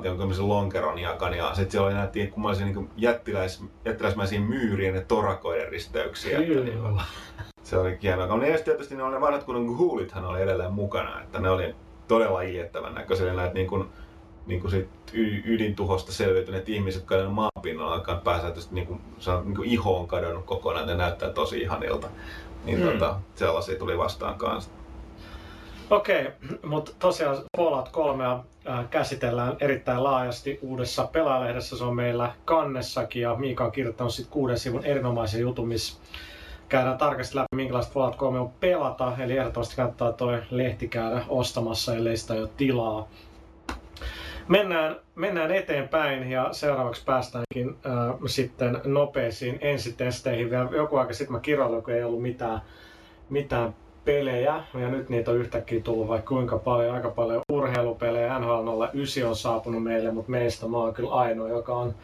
jonka tämmöisen lonkeron jakan, ja sitten siellä oli näitä kummallisia niin jättiläis, jättiläismäisiä myyrien ja torakoiden risteyksiä. Kuin, se oli hienoa. No, ja tietysti ne, oli ne vanhat kunnon huulithan oli edelleen mukana, että ne oli todella iljettävän näköisiä näitä niin kuin, niin kuin sit ydintuhosta selviytyneet ihmiset, jotka on maanpinnalla alkaa pääsääntöisesti niin kuin, niin kuin iho on kadonnut kokonaan, ne näyttää tosi ihanilta. Niin hmm. tota, sellaisia tuli vastaan kanssa. Okei, okay, mutta tosiaan Fallout 3 äh, käsitellään erittäin laajasti uudessa pelaajalehdessä. Se on meillä kannessakin ja Miika on kirjoittanut sitten kuuden sivun erinomaisen jutun, missä käydään tarkasti läpi, minkälaista Fallout 3 on pelata. Eli ehdottomasti kannattaa toi lehti käydä ostamassa, ellei sitä jo tilaa. Mennään, mennään eteenpäin ja seuraavaksi päästäänkin äh, sitten nopeisiin ensitesteihin. Vielä joku aika sitten mä kirjoitin, kun ei ollut mitään, mitään pelejä, ja nyt niitä on yhtäkkiä tullut vaikka kuinka paljon, aika paljon urheilupelejä. NHL 09 on saapunut meille, mutta meistä mä oon kyllä ainoa, joka on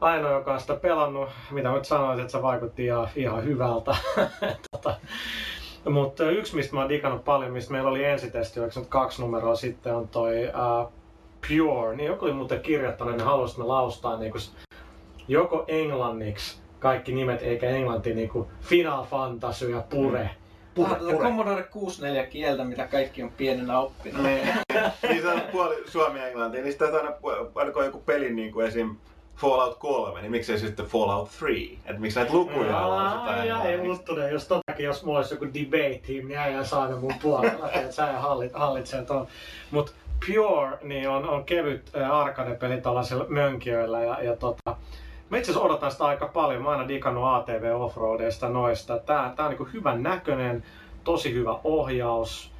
ainoa, joka on sitä pelannut. Mitä nyt sanoit, että se vaikutti ihan, ihan hyvältä. tota, mutta yksi, mistä mä oon digannut paljon, mistä meillä oli ensitesti, oliko nyt kaksi numeroa sitten, on toi uh, Pure. Niin joku oli muuten kirjoittanut, niin halusi, että me laustaa niin kuin, joko englanniksi kaikki nimet, eikä englanti niin kuin Final Fantasy ja Pure. Mm Pure, pure. Commodore 64 kieltä, mitä kaikki on pienenä oppinut. niin, niin se on puoli suomi englantia. Niin sitä aina, aina joku pelin niin kuin esim. Fallout 3, niin miksei sitten Fallout 3? Että miksi näitä lukuja on lausutaan? Ja ei musta jos totakin, jos mulla olisi joku debate team, niin äijä saada mun puolella, että sä hallit, hallitset ton. Mut Pure niin on, on kevyt arcade-peli tällaisilla mönkijöillä ja, ja tota, Mä itse asiassa odotan sitä aika paljon. Mä aina digannut ATV Offroadista noista. Tää, tää on niinku hyvän näköinen, tosi hyvä ohjaus,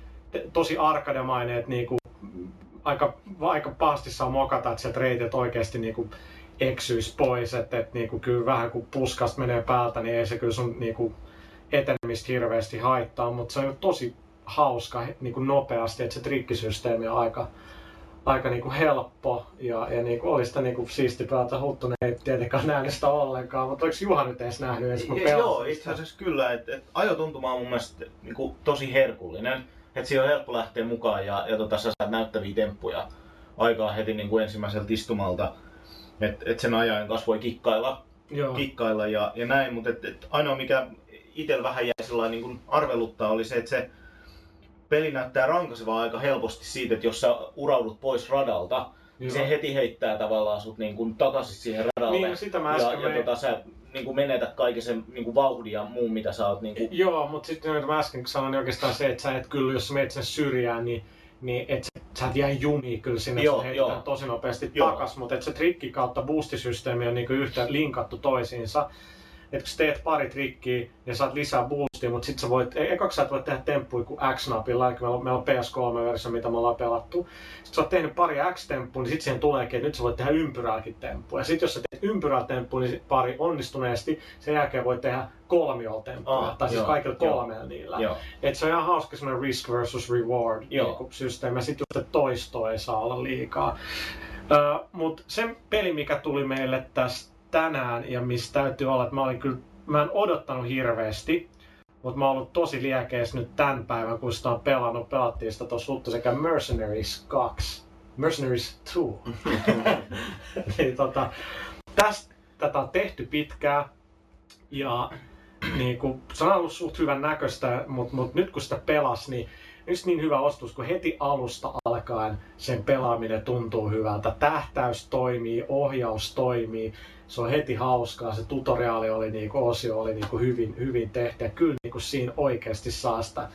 tosi arkademainen, että niinku, aika, aika pahasti saa mokata, että sieltä reitit oikeasti niinku eksyisi pois, että et, niinku, kyllä vähän kun puskasta menee päältä, niin ei se kyllä sun niinku, etenemistä hirveästi haittaa, mutta se on tosi hauska niinku nopeasti, että se trikkisysteemi on aika, aika niinku helppo ja, ja niinku oli sitä niinku siisti pelata. Huttunen ei tietenkään nähnyt sitä ollenkaan, mutta oliko Juha nyt edes nähnyt edes kun Joo, itse asiassa kyllä. Et, et ajotuntuma on mun mielestä niinku tosi herkullinen. Että siinä on helppo lähteä mukaan ja, ja tota, sä saat näyttäviä temppuja aikaa heti niinku ensimmäiseltä istumalta. Että et sen ajan kanssa voi kikkailla, Joo. kikkailla ja, ja näin, mutta et, et ainoa mikä itsellä vähän jäi niin arveluttaa oli se, että se peli näyttää rankasevaa aika helposti siitä, että jos sä uraudut pois radalta, niin se heti heittää tavallaan sut niin kuin takaisin siihen radalle. Niin, sitä mä ja, ja tota, sä niin kuin menetät kaiken sen niin kuin vauhdin ja muun, mitä sä oot... Niin kuin... Joo, mutta sitten mitä mä äsken sanoin, niin oikeastaan se, että sä et kyllä, jos sä menet sen syrjään, niin niin et sä et jää jumiin kyllä sinne, joo, heitetään tosi nopeasti joo. takas, mutta et se trikki kautta boostisysteemi on niinku yhtä linkattu toisiinsa että kun sä teet pari trikkiä ja saat lisää boostia, mutta sitten sä voit, e- ekaksi sä et voi tehdä temppuja kuin X-napilla, eli meillä on, meillä on PS3-versio, mitä me ollaan pelattu. Sitten sä oot tehnyt pari X-temppua, niin sitten siihen tuleekin, että nyt sä voit tehdä ympyrääkin temppua. Ja sitten jos sä teet ympyrää temppua, niin pari onnistuneesti, sen jälkeen voit tehdä kolmiolla temppuja, oh, tai siis kaikilla kolmella niillä. Että se on ihan hauska semmoinen risk versus reward niin systeemi, ja sitten just, että toisto ei saa olla liikaa. Uh, Mutta se peli, mikä tuli meille tästä tänään ja missä täytyy olla, että mä olin kyllä, mä en odottanut hirveästi, mutta mä oon ollut tosi liekeis nyt tämän päivän, kun sitä on pelannut. Pelattiin sitä tuossa Huttu sekä Mercenaries 2, Mercenaries 2. niin, tota, tästä, tätä on tehty pitkään ja niin kuin, se on ollut suht hyvän näköistä, mutta, mutta nyt kun sitä pelas, niin just niin hyvä ostus, kun heti alusta alkaen sen pelaaminen tuntuu hyvältä. Tähtäys toimii, ohjaus toimii, se on heti hauskaa. Se tutoriaali oli niinku, osio oli niinku hyvin, hyvin tehty ja kyllä niinku siinä oikeasti saa sitä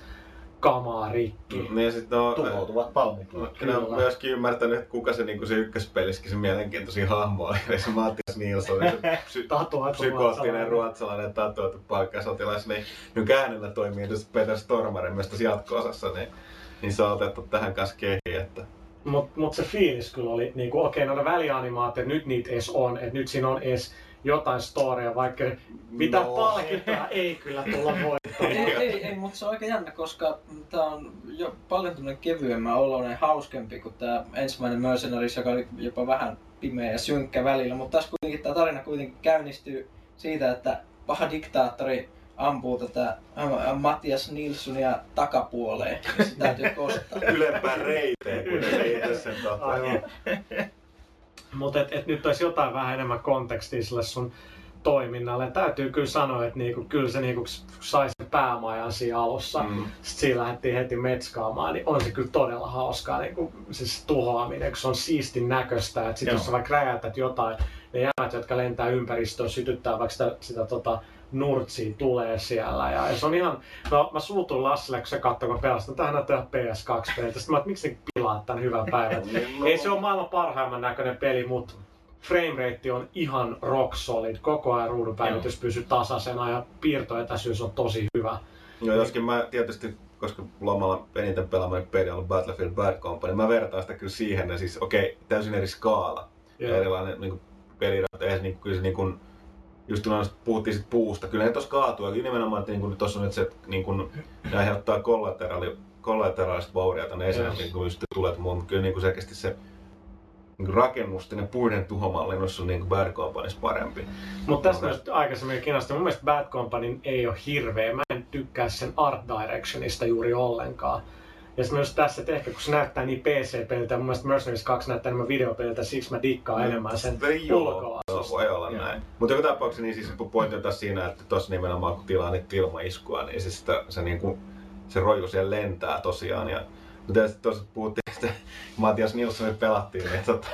kamaa rikki. Mm, ja sitten on, Tuhoutuvat palmit. Kyllä on myöskin ymmärtänyt, että kuka se, niinku se ykköspeliskin se mielenkiintoisin hahmo oli. Eli se Mattias Nilsson, se psy- psykoottinen ruotsalainen tatuoitu paikkasotilas, niin nyt äänellä toimii Peter Stormarin myös tässä jatko-osassa, niin, niin se on otettu tähän kanssa kehiin, että mutta mut se fiilis kyllä oli, niinku, okei, okay, noita välianimaatteja, nyt niitä edes on, että nyt siinä on edes jotain storia, vaikka mitä no. palkintoa ei kyllä tulla voittamaan. ei, ei, ei, mutta se on aika jännä, koska tämä on jo paljon kevyemmän oloinen, hauskempi kuin tämä ensimmäinen Mercenaries, joka oli jopa vähän pimeä ja synkkä välillä. Mutta tässä kuitenkin tämä tarina kuitenkin käynnistyy siitä, että paha diktaattori ampuu tätä ä, Mattias Nilssonia takapuoleen, niin se täytyy kostaa. Ylempään reiteen, kun ne itse sen tohtaa. Mutta et, et nyt olisi jotain vähän enemmän kontekstia sille sun toiminnalle. Täytyy kyllä sanoa, että niinku, kyllä se niinku, sai sen päämajan siinä alussa. Mm. Sitten siinä lähdettiin heti metskaamaan, niin on se kyllä todella hauskaa. Niinku, siis tuhoaminen, kun se on siistin näköistä. Että sit Joo. jos sä vaikka räjäytät jotain, ne jämät, jotka lentää ympäristöön, sytyttää vaikka sitä, sitä tota, nurtsia tulee siellä. Ja, ja se on ihan, no mä suutun Lassille, kun se katsoi, kun pelastan. Tähän näyttää ihan PS2-peliltä. Sitten mä, että miksi pilaa tämän hyvän päivän. Niin, Ei se ole maailman parhaimman näköinen peli, mutta frame rate on ihan rock solid. Koko ajan ruudun päivitys pysyy tasaisena ja piirtoetäisyys on tosi hyvä. Joo, joskin mä tietysti, koska lomalla eniten pelaamani peli on Battlefield Bad Company, mä vertaan sitä kyllä siihen, ja siis okei, okay, täysin eri skaala. Ja erilainen niin peli, eihän niin, kyllä se niin kuin, just kun puhuttiin sit puusta, kyllä ne tuossa kaatuu, ja nimenomaan, että niin tuossa on nyt se, että niin kuin, ne aiheuttaa kollateraali, kollateraaliset vauriot tänne esille, Joo. niin just tulet muun, mutta kyllä niin kuin selkeästi se niin rakennusten ja puiden tuhomallinnus on niin Bad Companys parempi. Mutta tässä myös aikaisemmin kiinnostaa. Mun mielestä Bad Company ei ole hirveä. Mä en tykkää sen art directionista juuri ollenkaan. Ja sitten myös tässä, että ehkä kun se näyttää niin PC-peliltä, mun mielestä Mercenaries 2 näyttää enemmän videopeliltä, siksi mä dikkaan enemmän sen ulkoasusta. voi olla Joo. näin. Mutta joka tapauksessa niin siis pointti on siinä, että tuossa nimenomaan kun tilaa niitä ilmaiskua, niin siis sitä, se, niinku, se roju siellä lentää tosiaan. Ja, mutta tietysti tuossa puhuttiin, että Matias Nilssonin pelattiin, niin tota,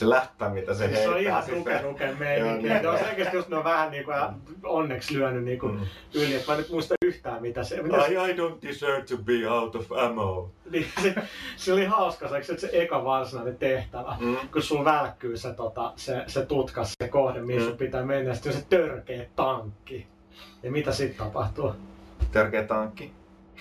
se läppä, mitä se heittää. se on ihan nuke nuke meininki. niin. On selkeästi just ne on vähän niinku ja onneksi lyönyt niinku Mm. yli, että mä nyt muista yhtään mitä se... Mitä se I, I don't deserve to be out of ammo. niin, se, se, oli hauska se, että se eka varsinainen tehtävä. Mm. kun sun välkkyy se, tota, se, se tutkas, se kohde, mihin Mm. sun pitää mennä, sitten se törkeä tankki. Ja mitä sitten tapahtuu? Tärkeä tankki.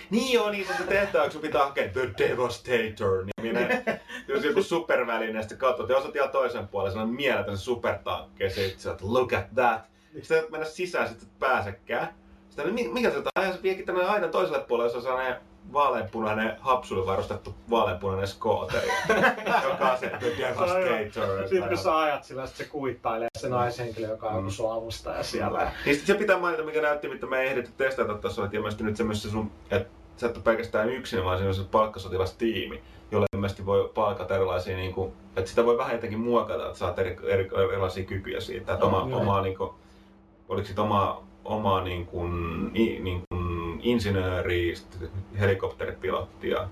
Niin joo, niin se se tehtävä, kun sun pitää hakea The Devastator niminen. Jos joku superväline, sitten katsot, ja osat ihan toisen puolen, se on mieletön supertankki, ja sitten sä look at that. Sitten mennä sisään, sitten pääsekään. Sitten mi- mikä se on? Se viekin tänne aina toiselle puolelle, jos on sellainen vaaleanpunainen, hapsulla varustettu vaaleanpunainen skooteri, joka on se The Devastator. Sitten kun sä ajat sillä, sit se kuittailee se naishenkilö, joka on Mm. joku sun avustaja siellä. Niin sit se pitää mainita, mikä näytti, mitä me ei ehditty testata tuossa, että ilmeisesti nyt semmoisessa sun, että sä et ole pelkästään yksin, vaan siinä on se palkkasotilastiimi, jolle ilmeisesti voi palkata erilaisia, niin kuin, että sitä voi vähän jotenkin muokata, että saat eri, eri, erilaisia kykyjä siitä, että oma, Joo. omaa, niin kuin, oliko sit omaa, omaa niin kuin, niin kuin insinööri, sitten helikopteripilotti ja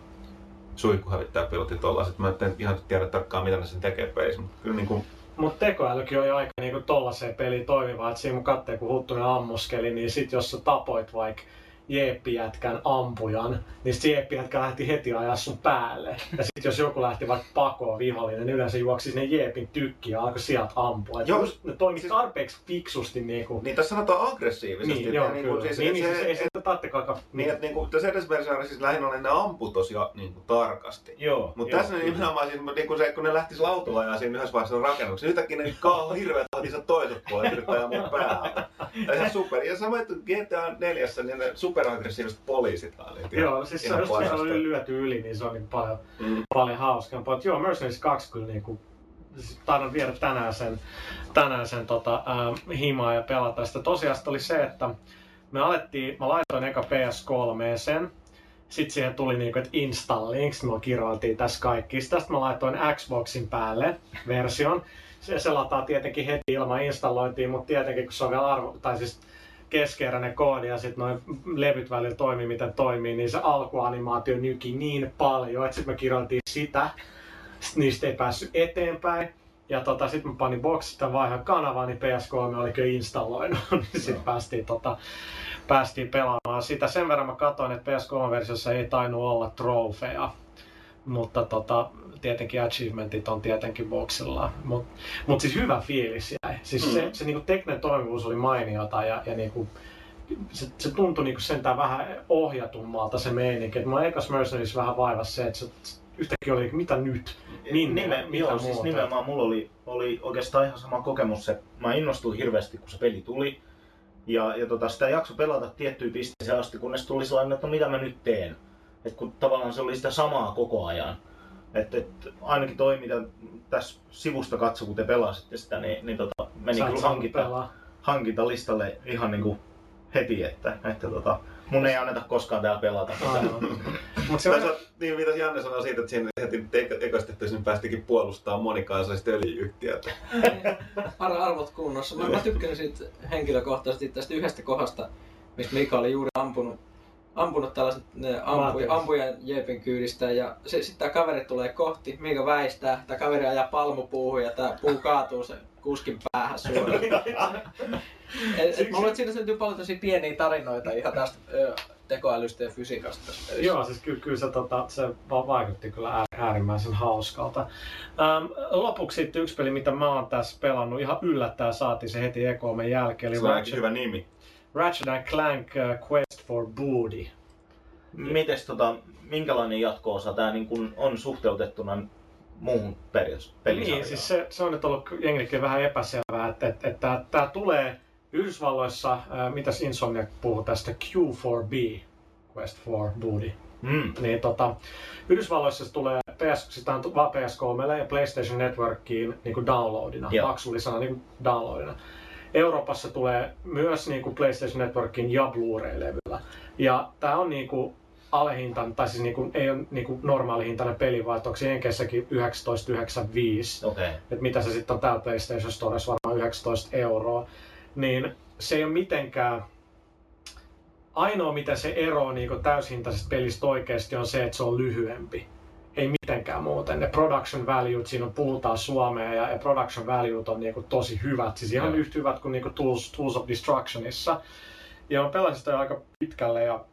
suihkuhävittäjäpilotti tollaiset. Mä en ihan tiedä tarkkaan, mitä ne sen tekee pelissä, mutta kyllä niin kuin, Mutta tekoälykin on jo aika niinku tollaseen peliin toimiva, että siinä mun katsee kun Huttunen ammuskeli, niin sit jos sä tapoit vaikka jeeppijätkän ampujan, niin jeeppijätkä lähti heti ajaa sun päälle. Ja sit jos joku lähti vaikka pakoon vihollinen, niin yleensä juoksi sinne jeepin tykki ja alkoi sieltä ampua. Et Joo, ne toimi siis- tarpeeksi fiksusti niinku. niin tässä sanotaan aggressiivisesti. Niin, joo, niin kyllä. kuin, siis, niin, niin, se- siis ei sitä tarvitse. Niin, että niinku, tässä edes versiossa siis lähinnä oli ne ampu tosia niinku tarkasti. Joo. Mutta joo, tässä kyllä. nimenomaan siis, niinku se, kun ne lähtis lautulla ja siinä yhdessä vaiheessa rakennuksen, yhtäkkiä ne kauan hirveät tahti sen toiset puolet yrittää mun päällä. Ja ihan super. Ja samoin, että GTA 4, niin ne superaggressiiviset poliisit oli. Joo, siis se, kun se oli lyöty yli, niin se on niin paljon, Mm. paljon hauskempaa. Mutta joo, Mercenaries 2 kyllä niinku, siis taidan viedä tänään sen, tänään sen tota, äh, himaa ja pelata sitä. Tosiaan oli se, että me alettiin, mä laitoin eka PS3 sen, sitten siihen tuli niinku, että install links, me kirjoiltiin tässä kaikki. Sitten tästä mä laitoin Xboxin päälle version. Se, se lataa tietenkin heti ilman installointia, mutta tietenkin kun se on vielä arvo, tai siis keskeeräinen koodi ja sitten noin levyt välillä toimii miten toimii, niin se alkuanimaatio nyki niin paljon, että sitten me kirjoitin sitä, sitten niistä ei päässyt eteenpäin. Ja tota, sitten mä panin boksista vaihan kanavaa, niin PS3 oli kyllä installoinut, niin sitten päästiin, tota, päästiin pelaamaan sitä. Sen verran mä katsoin, että PS3-versiossa ei tainnut olla trofeja, mutta tota, tietenkin achievementit on tietenkin boksilla. Mutta mut siis hyvä fiilis jäi. Siis mm. se, se niinku tekninen toimivuus oli mainiota ja, ja niinku, se, se tuntui niinku sentään vähän ohjatummalta se meininki. Et mua ekas Mercenaries vähän vaivasi se, että se yhtäkkiä oli, mitä nyt? Minne? Nime, Mitä joo, siis muuta? nimenomaan mulla oli, oli oikeastaan ihan sama kokemus. Se, mä innostuin hirveästi, kun se peli tuli. Ja, ja tota, sitä jakso pelata tiettyyn pisteeseen asti, kunnes tuli sellainen, että no mitä mä nyt teen. Et kun tavallaan se oli sitä samaa koko ajan. Et, et, ainakin toi, mitä tässä sivusta katso, kun te pelasitte sitä, niin, niin tota, meni kyllä hankinta, pelaa. hankintalistalle ihan niinku heti, että, että tota, mun ei anneta koskaan täällä pelata. Mutta se on, niin mitä Janne sanoi siitä, että siinä heti ekoisesti, että sinne päästikin puolustaa monikansallista öljyyhtiötä. Ar- arvot kunnossa. Mä, mä tykkään siitä henkilökohtaisesti tästä yhdestä kohdasta, missä Mika oli juuri ampunut, ampunut tällaiset ampuja, Maatias. ampujan jepin kyydistä ja se, sitten tämä kaveri tulee kohti, Mika väistää, tämä kaveri ajaa palmupuuhun ja tämä puu kaatuu se kuskin päähän suoraan. et, et, mä luulen, että siinä syntyy paljon tosi pieniä tarinoita ihan tästä ö, tekoälystä ja fysiikasta. Joo, siis kyllä, kyllä se, tota, se va- vaikutti kyllä ää- äärimmäisen hauskalta. Ähm, lopuksi sitten yksi peli, mitä mä oon tässä pelannut, ihan yllättäen saatiin se heti ekoomen jälkeen, Se eli on ainakin Ratchet, hyvä nimi. Ratchet and Clank uh, Quest for Booty. Mites tota, minkälainen jatko-osa tämä niin kun on suhteutettuna muuhun pelis- pelisarjaan? Niin, siis se, se on nyt ollut jengillekin vähän epäselvää, että, että, että tämä tulee Yhdysvalloissa, ää, mitäs Insomniac puhuu tästä Q4B, Quest for Booty. Mm. Niin tota, Yhdysvalloissa se tulee PS, sitä on vaan PS3 ja PlayStation Networkiin niin kuin downloadina, maksullisena niin kuin downloadina. Euroopassa tulee myös niin kuin PlayStation Networkiin ja Blu-ray-levyllä. Ja tämä on niin kuin alehintainen, tai siis niin kuin, ei ole niin kuin normaalihintainen peli, vaan onko se Jenkessäkin 19,95 Okei. Okay. että mitä se sitten on täällä PlayStation Stores varmaan 19 euroa, niin se ei ole mitenkään... Ainoa mitä se eroaa niin täyshintaisesta pelistä oikeasti on se, että se on lyhyempi. Ei mitenkään muuten. Ne production valuet, siinä on puhutaan suomea ja, ja production valuet on niin tosi hyvät. Siis ihan yhtä hyvät kuin niin Tools, Tools of Destructionissa. Ja mä pelasin sitä jo aika pitkälle ja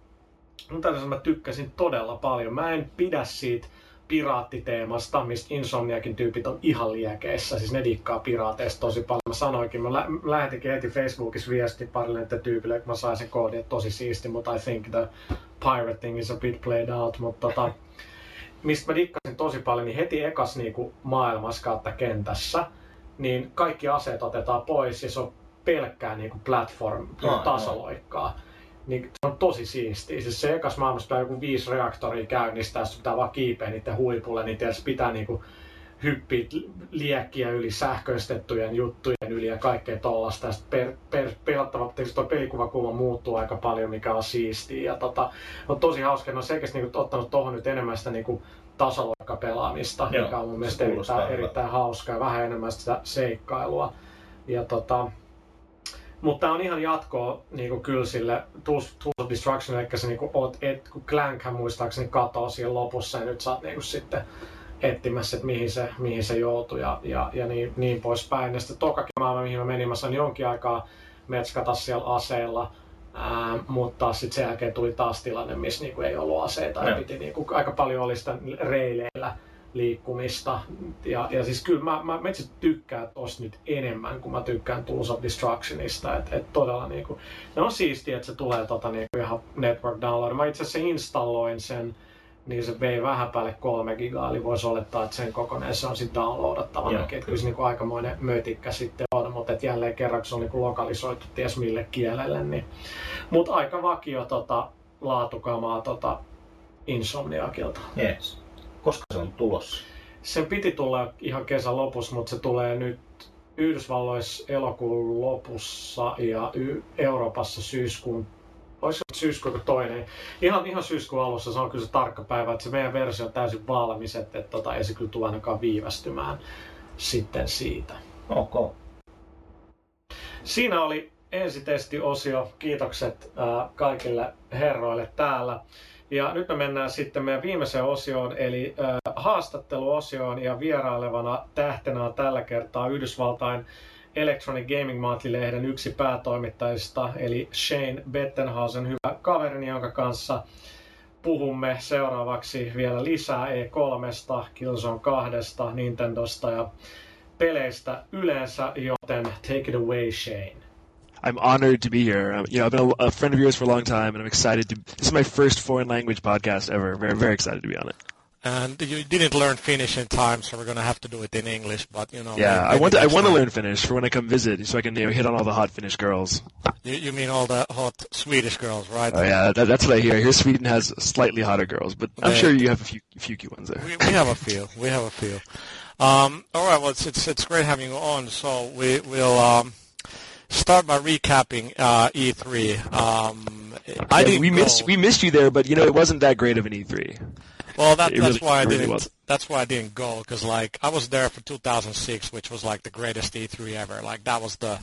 mun täytyy että mä tykkäsin todella paljon. Mä en pidä siitä piraattiteemasta, mistä Insomniakin tyypit on ihan liekeissä. Siis ne dikkaa piraateista tosi paljon. Mä sanoinkin, mä lä- lähetinkin heti Facebookissa viesti parille näiden tyypille, kun mä sain sen koodin, että tosi siisti, mutta I think the pirating is a bit played out. Mutta tota, mistä mä dikkasin tosi paljon, niin heti ekas niinku maailmassa kautta kentässä, niin kaikki aseet otetaan pois ja se on pelkkää niinku platform Ai, tasoloikkaa. Niin se on tosi siistiä. Siis se ekas maailmassa pitää joku viisi reaktoria käynnistää, jos pitää vaan kiipeä niiden huipulle, niin tietysti pitää niinku hyppiä liekkiä yli sähköistettyjen juttujen yli ja kaikkea tollasta. Per, per, pelattava, tietysti tuo pelikuvakulma muuttuu aika paljon, mikä on siistiä. Ja tota, on tosi hauska, ne on selkeästi niinku ottanut tuohon nyt enemmän sitä niinku tasoloikkapelaamista, Joo, mikä on mun mielestä erittäin, erittäin hauskaa ja vähän enemmän sitä seikkailua. Ja tota, mutta on ihan jatkoa niinku kyllä sille Tools, Tools of Destruction, eli se niinku oot, et, kun Clankhän muistaakseni katoo siinä lopussa ja nyt sä oot niinku sitten etsimässä, että mihin se, mihin se joutui ja, ja, ja niin, niin poispäin. Ja sitten tokakin maailma, mihin mä menin, mä sain jonkin aikaa metskata siellä aseilla, Ää, mutta sitten sen jälkeen tuli taas tilanne, missä niinku ei ollut aseita ja Joo. piti niinku, aika paljon oli sitä reileillä liikkumista. Ja, ja siis kyllä mä, mä, mä itse tykkään tosta nyt enemmän kuin mä tykkään Tools of Destructionista. Et, et todella niinku, ne on siistiä, että se tulee tota niinku ihan network download. Mä itse asiassa installoin sen, niin se vei vähän päälle kolme gigaa, eli voisi olettaa, että sen kokonaan se on sitten downloadattavana. Joo, Että kyllä se niinku aikamoinen mötikkä sitten on, mutta et jälleen kerran se on niinku lokalisoitu ties mille kielelle. Niin. Mutta aika vakio tota, laatukamaa tota, Insomniakilta. Yes. Koska se on tulossa? Sen piti tulla ihan kesän lopussa, mutta se tulee nyt Yhdysvalloissa elokuun lopussa ja Euroopassa syyskuun Olisiko se syyskuun toinen? Ihan, ihan syyskuun alussa se on kyllä se tarkka päivä, että se meidän versio on täysin valmis, että, että tota, ei se kyllä tule ainakaan viivästymään sitten siitä. Ok. Siinä oli ensitestiosio. Kiitokset ää, kaikille herroille täällä. Ja nyt me mennään sitten meidän viimeiseen osioon, eli ää, haastatteluosioon. Ja vierailevana tähtenä on tällä kertaa Yhdysvaltain Electronic Gaming Monthly-lehden yksi päätoimittajista, eli Shane Bettenhausen, hyvä kaverini, jonka kanssa puhumme seuraavaksi vielä lisää E3, Killzone 2, Nintendosta ja peleistä yleensä, joten take it away Shane. I'm honored to be here. Um, you know, I've been a, a friend of yours for a long time, and I'm excited to. This is my first foreign language podcast ever. Very, very excited to be on it. And you didn't learn Finnish in time, so we're going to have to do it in English. But you know, Yeah, I want to, I want to learn Finnish for when I come visit, so I can you know, hit on all the hot Finnish girls. You, you mean all the hot Swedish girls, right? Oh yeah, that, that's what I hear. I hear Sweden has slightly hotter girls, but I'm Yeah. sure you have a few, few cute ones there. We, we have a few. We have a few. Um, all right. Well, it's, it's it's great having you on. So we will um, start by recapping uh, E3. Um, I Yeah, we go. missed we missed you there, but you know it wasn't that great of an E E3. Well, that, that's really- why I really didn't. was. That's why I didn't go because like I was there for 2006, which was like the greatest E3 ever. Like that was the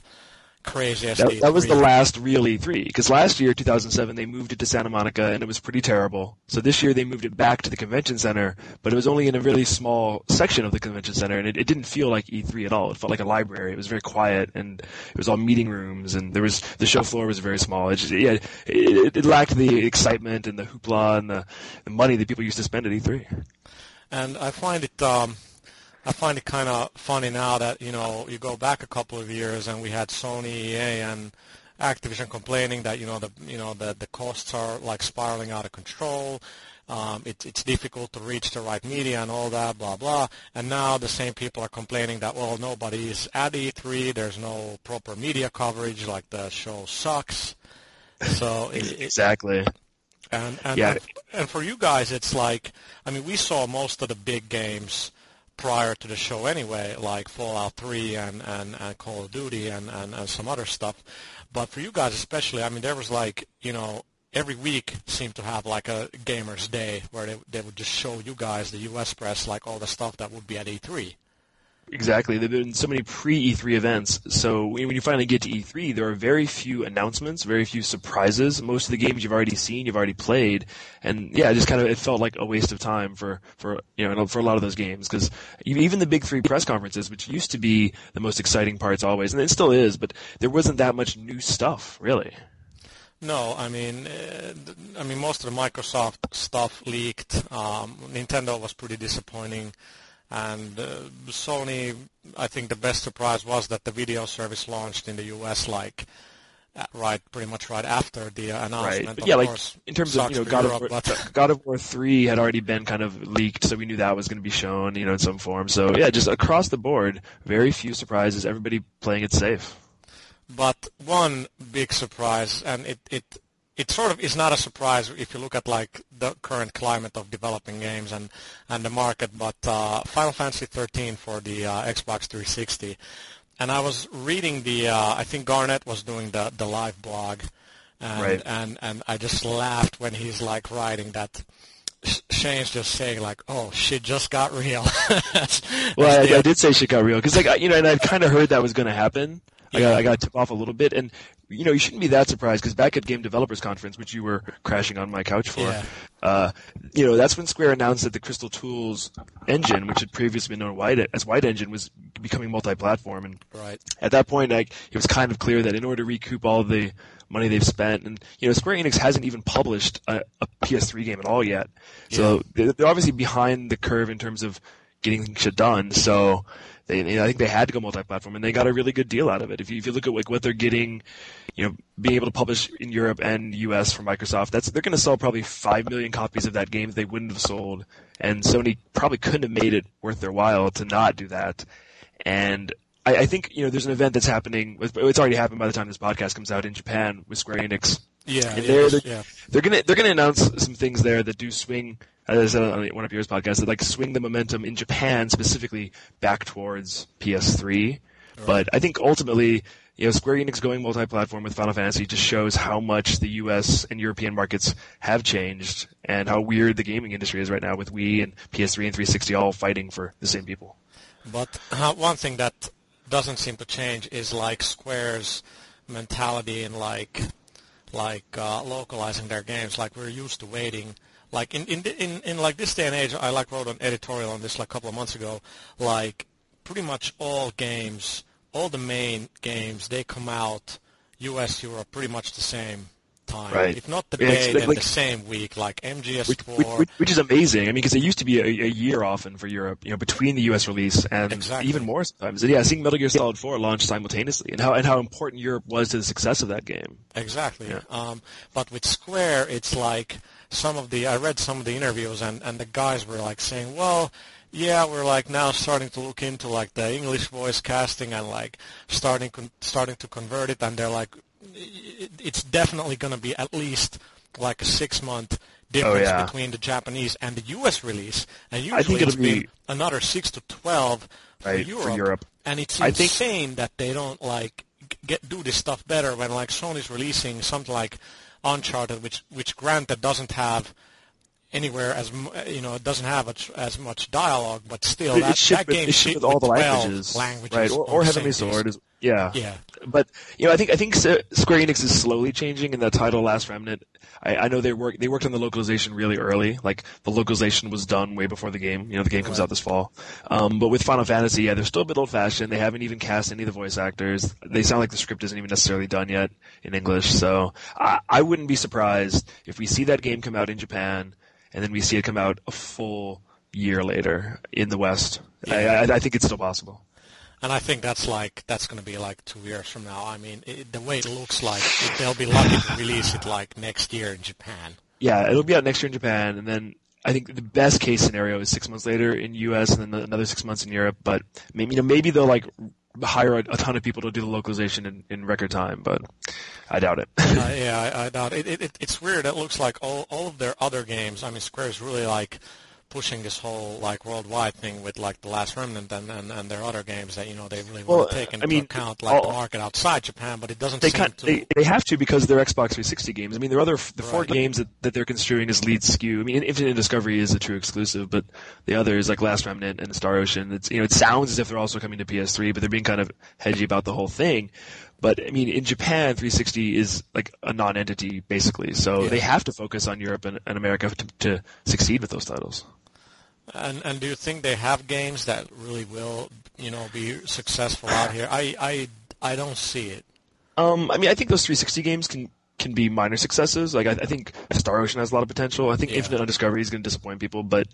craziest. That, that was the last real E3 because last year, 2007, they moved it to Santa Monica and it was pretty terrible. So this year they moved it back to the convention center, but it was only in a really small section of the convention center, and it, it didn't feel like E3 at all. It felt like a library. It was very quiet and it was all meeting rooms, and there was the show floor was very small. It just yeah, it, it lacked the excitement and the hoopla and the, the money that people used to spend at E E3. and I find it um, I find it kind of funny now that you know you go back a couple of years and we had Sony, EA, and Activision complaining that you know the you know the the costs are like spiraling out of control. Um, it, it's difficult to reach the right media and all that, blah blah. And now the same people are complaining that well nobody's at E3. There's no proper media coverage. Like the show sucks. So it, it, Exactly. and and, Yeah. and and for you guys, it's like I mean, we saw most of the big games prior to the show anyway, like Fallout 3 and, and, and Call of Duty and, and, and some other stuff. But for you guys especially, I mean, there was like you know every week seemed to have like a gamers day where they they would just show you guys the U.S. press like all the stuff that would be at E E3. Exactly. There have been so many pre E3 events. So when you finally get to E3, there are very few announcements, very few surprises. Most of the games you've already seen, you've already played, and yeah, it just kind of it felt like a waste of time for for you know for a lot of those games because even the big three press conferences, which used to be the most exciting parts always, and it still is, but there wasn't that much new stuff really. No, I mean, uh, I mean, most of the Microsoft stuff leaked. Um, Nintendo was pretty disappointing, and uh, Sony. I think the best surprise was that the video service launched in the U.S. like uh, right, pretty much right after the announcement. Right. But Of yeah, like course, in terms of you know God Europe, of War, but God of War three had already been kind of leaked, so we knew that was going to be shown, you know, in some form. So yeah, just across the board, very few surprises. Everybody playing it safe. But one big surprise, and it, it it sort of is not a surprise if you look at like the current climate of developing games and, and the market. But uh, Final Fantasy 13 for the uh, Xbox 360, and I was reading the uh, I think Garnett was doing the the live blog, and Right. and and I just laughed when he's like writing that. Shane's just saying like, "Oh, shit just got real." That's- Well, that's I, I did say shit got real because like you know, and I'd kind of heard that was going to happen. I got I got tip off a little bit, and you know, you shouldn't be that surprised because back at Game Developers Conference, which you were crashing on my couch for, Yeah. uh, you know, that's when Square announced that the Crystal Tools engine, which had previously been known White as White Engine, was becoming multi-platform, and right. at that point, like, it was kind of clear that in order to recoup all the money they've spent, and you know, Square Enix hasn't even published a, a PS3 game at all yet, so they're obviously behind the curve in terms of getting shit done. So they, you know, I think they had to go multi-platform, and they got a really good deal out of it. If you, if you look at like what they're getting, you know, being able to publish in Europe and U.S. from Microsoft, that's they're going to sell probably five million copies of that game that they wouldn't have sold, and Sony probably couldn't have made it worth their while to not do that. And I, I think you know there's an event that's happening. It's already happened by the time this podcast comes out in Japan with Square Enix. Yeah, And they're, they're, yeah. they're gonna they're gonna announce some things there that do swing, as I said on one of yours podcasts, that like swing the momentum in Japan specifically back towards PS3. But I think ultimately, you know, Square Enix going multi-platform with Final Fantasy just shows how much the U.S. and European markets have changed and how weird the gaming industry is right now with Wii and PS3 and 360 all fighting for the same people. But uh, one thing that doesn't seem to change is like Square's mentality in like like uh, localizing their games. Like we're used to waiting. Like in in, in in like this day and age, I like wrote an editorial on this like a couple of months ago. Like pretty much all games, all the main games, they come out U.S. Europe pretty much the same time. Right. If not the day, like- then the same week. Like MGS4. which, which, which, is amazing. I mean, because it used to be a, a year often for Europe, you know, between the U.S. release and Exactly. even more sometimes. And yeah, seeing Metal Gear Solid 4 launch simultaneously and how and how important Europe was to the success of that game. Exactly. Yeah. Um, but with Square, it's like some of the I read some of the interviews, and and the guys were like saying, well. Yeah, we're like now starting to look into like the English voice casting and like starting con- starting to convert it, and they're like, it's definitely going to be at least like a six month difference Oh, yeah. between the Japanese and the U.S. release, and I think usually it's it'll be- been another six to twelve Right, for for Europe. Europe. And it's I think- insane that they don't like get do this stuff better when like Sony's releasing something like Uncharted, which which granted doesn't have anywhere as you know it doesn't have a, as much dialogue, but still that, that game shipped with all the languages, languages, right? Or, or Heavenly Sword is yeah, yeah. But you know, I think I think Square Enix is slowly changing in the title Last Remnant. I, I know they work they worked on the localization really early. Like the localization was done way before the game. You know, the game comes right. out this fall. Um, but with Final Fantasy, yeah, they're still a bit old fashioned. They haven't even cast any of the voice actors. They sound like the script isn't even necessarily done yet in English. So I, I wouldn't be surprised if we see that game come out in Japan and then we see it come out a full year later in the West. Yeah. I, I, I think it's still possible. And I think that's like that's going to be like two years from now. I mean, it, the way it looks like, it, they'll be lucky to release it like next year in Japan. Yeah, it'll be out next year in Japan, and then I think the best case scenario is six months later in U.S. and then another six months in Europe. But maybe you know maybe they'll like hire a, a ton of people to do the localization in, in record time, but I doubt it. uh, yeah, I, I doubt it. It, it. It's weird. It looks like all all of their other games. I mean, Square's really like pushing this whole like worldwide thing with like the Last Remnant and, and, and their other games that you know they really well, want to take into I mean, account like all, the market outside Japan, but it doesn't they to. They, they have to because they're Xbox 360 games. I mean, there are other the four games that, that they're construing as lead SKU. I mean, Infinite Discovery is a true exclusive, but the others like Last Remnant and Star Ocean, it's you know it sounds as if they're also coming to PS3, but they're being kind of hedgy about the whole thing. But I mean, in Japan, 360 is like a non-entity basically, so Yeah. they have to focus on Europe and, and America to, to succeed with those titles. And and do you think they have games that really will you know be successful out here? I I I don't see it. Um, I mean, I think those 360 games can can be minor successes. Like I, I think Star Ocean has a lot of potential. I think Yeah. Infinite Undiscovery is going to disappoint people, but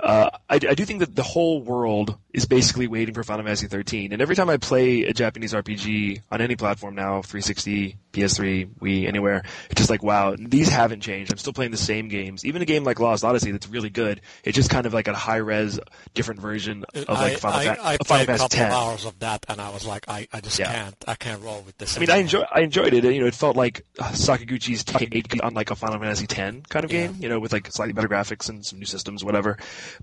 uh, I, I do think that the whole world is basically waiting for Final Fantasy 13. And every time I play a Japanese RPG on any platform now, 360, PS3, Wii, anywhere, it's just like wow, these haven't changed. I'm still playing the same games. Even a game like Lost Odyssey that's really good, it's just kind of like a high res, different version of like Final, I, Fa- I played a couple 10. of hours of that, and I was like, I, I just Yeah. can't I can't roll with this. I mean, I enjoy I enjoyed it. You know, it felt like uh, Sakaguchi's take on like a Final Fantasy X kind of Yeah. game. You know, with like slightly better graphics and some new systems, whatever.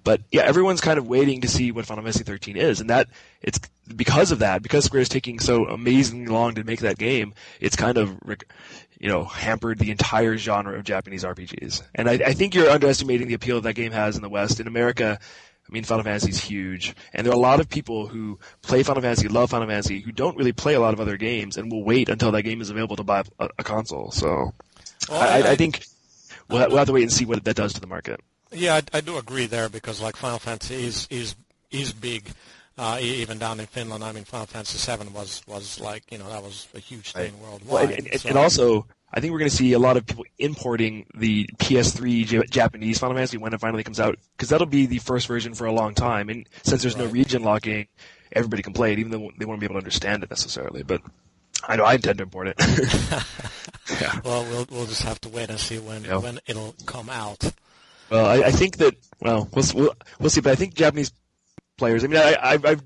But yeah, everyone's kind of waiting to see what Final Fantasy 13 is, and that it's because of that, because Square is taking so amazingly long to make that game. It's kind of you know hampered the entire genre of Japanese RPGs, and I, I think you're underestimating the appeal that game has in the West. In America. I mean, Final Fantasy is huge, and there are a lot of people who play Final Fantasy, love Final Fantasy, who don't really play a lot of other games, and will wait until that game is available to buy a, a console. So, Well, I, I- I think we'll, we'll have to wait and see what that does to the market. Yeah, I, I do agree there because like Final Fantasy is is is big, uh, even down in Finland. I mean, Final Fantasy Seven was was like you know that was a huge thing Well, worldwide. and, and, so- and also, I think we're going to see a lot of people importing the PS3 J- Japanese Final Fantasy when it finally comes out, because that'll be the first version for a long time. And since there's no region locking, everybody can play it, even though they won't be able to understand it necessarily. But I know I intend to import it. yeah. well, we'll we'll just have to wait and see when Yeah. when it'll come out. Well, I, I think that well, we'll, we'll we'll see. But I think Japanese players. I mean, I, I've I've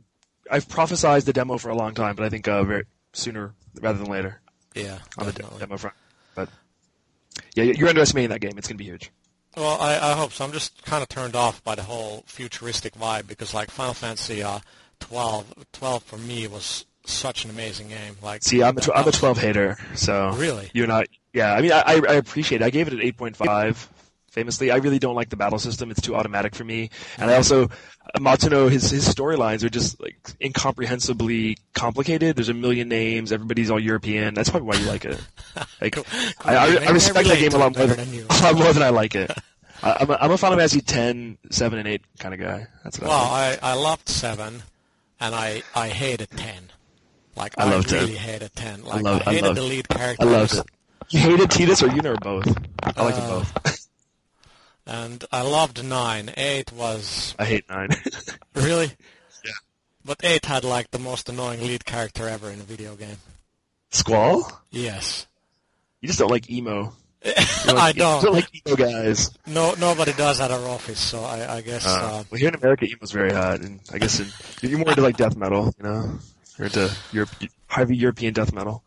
I've prophesized the demo for a long time, but I think uh, very sooner rather than later Yeah, on the demo front. But yeah, you're underestimating that game. It's going to be huge. Well, I, I hope so. I'm just kind of turned off by the whole futuristic vibe because like Final Fantasy uh, 12, 12 for me was such an amazing game. Like, See, I'm a, tw- I'm a 12 hater, so Really? you're not. Yeah, I mean, I I I appreciate. it. I gave it an 8.5. Famously, I really don't like the battle system. It's too automatic for me, and I also Matsuno his his storylines are just like incomprehensibly complicated. There's a million names. Everybody's all European. That's probably why you like it. Like, I, I, I respect that game a lot more than, than you. a lot more than I like it. I, I'm a, I'm a Final Fantasy 10, 7, and 8 kind of guy. That's what Well, I like. I, I loved seven, and I I hated ten. Like I I, loved really it. hated ten. Like I I hated loved- the lead character. I loved it. You hated Tidus or Yuna or both? I liked them Uh, both. And I loved nine. Eight was I hate nine. really. Yeah. But eight had like the most annoying lead character ever in a video game. Squall? Yes. You just don't like emo. You I don't. don't like emo guys. No, nobody does at our office, so I, I guess. Uh, Uh, well, here in America, emo's very hot, and I guess in, you're more into like death metal, you know. You're into Europe, heavy European death metal.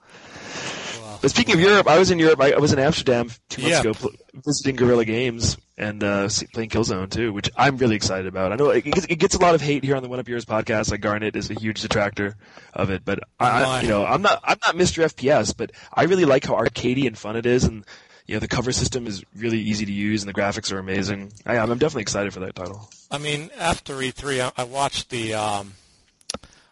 But speaking of Europe, I was in Europe. I, I was in Amsterdam two months Yeah. ago, pl- visiting Guerrilla Games and uh, playing Killzone 2, which I'm really excited about. I know it, gets- it gets a lot of hate here on the One Up Yours podcast. Like Garnett is a huge detractor of it, but I, I, you know, I'm not I'm not Mr. FPS, but I really like how arcadey and fun it is, and you know, the cover system is really easy to use, and the graphics are amazing. I, I'm definitely excited for that title. I mean, after E3, I, I watched the. Um,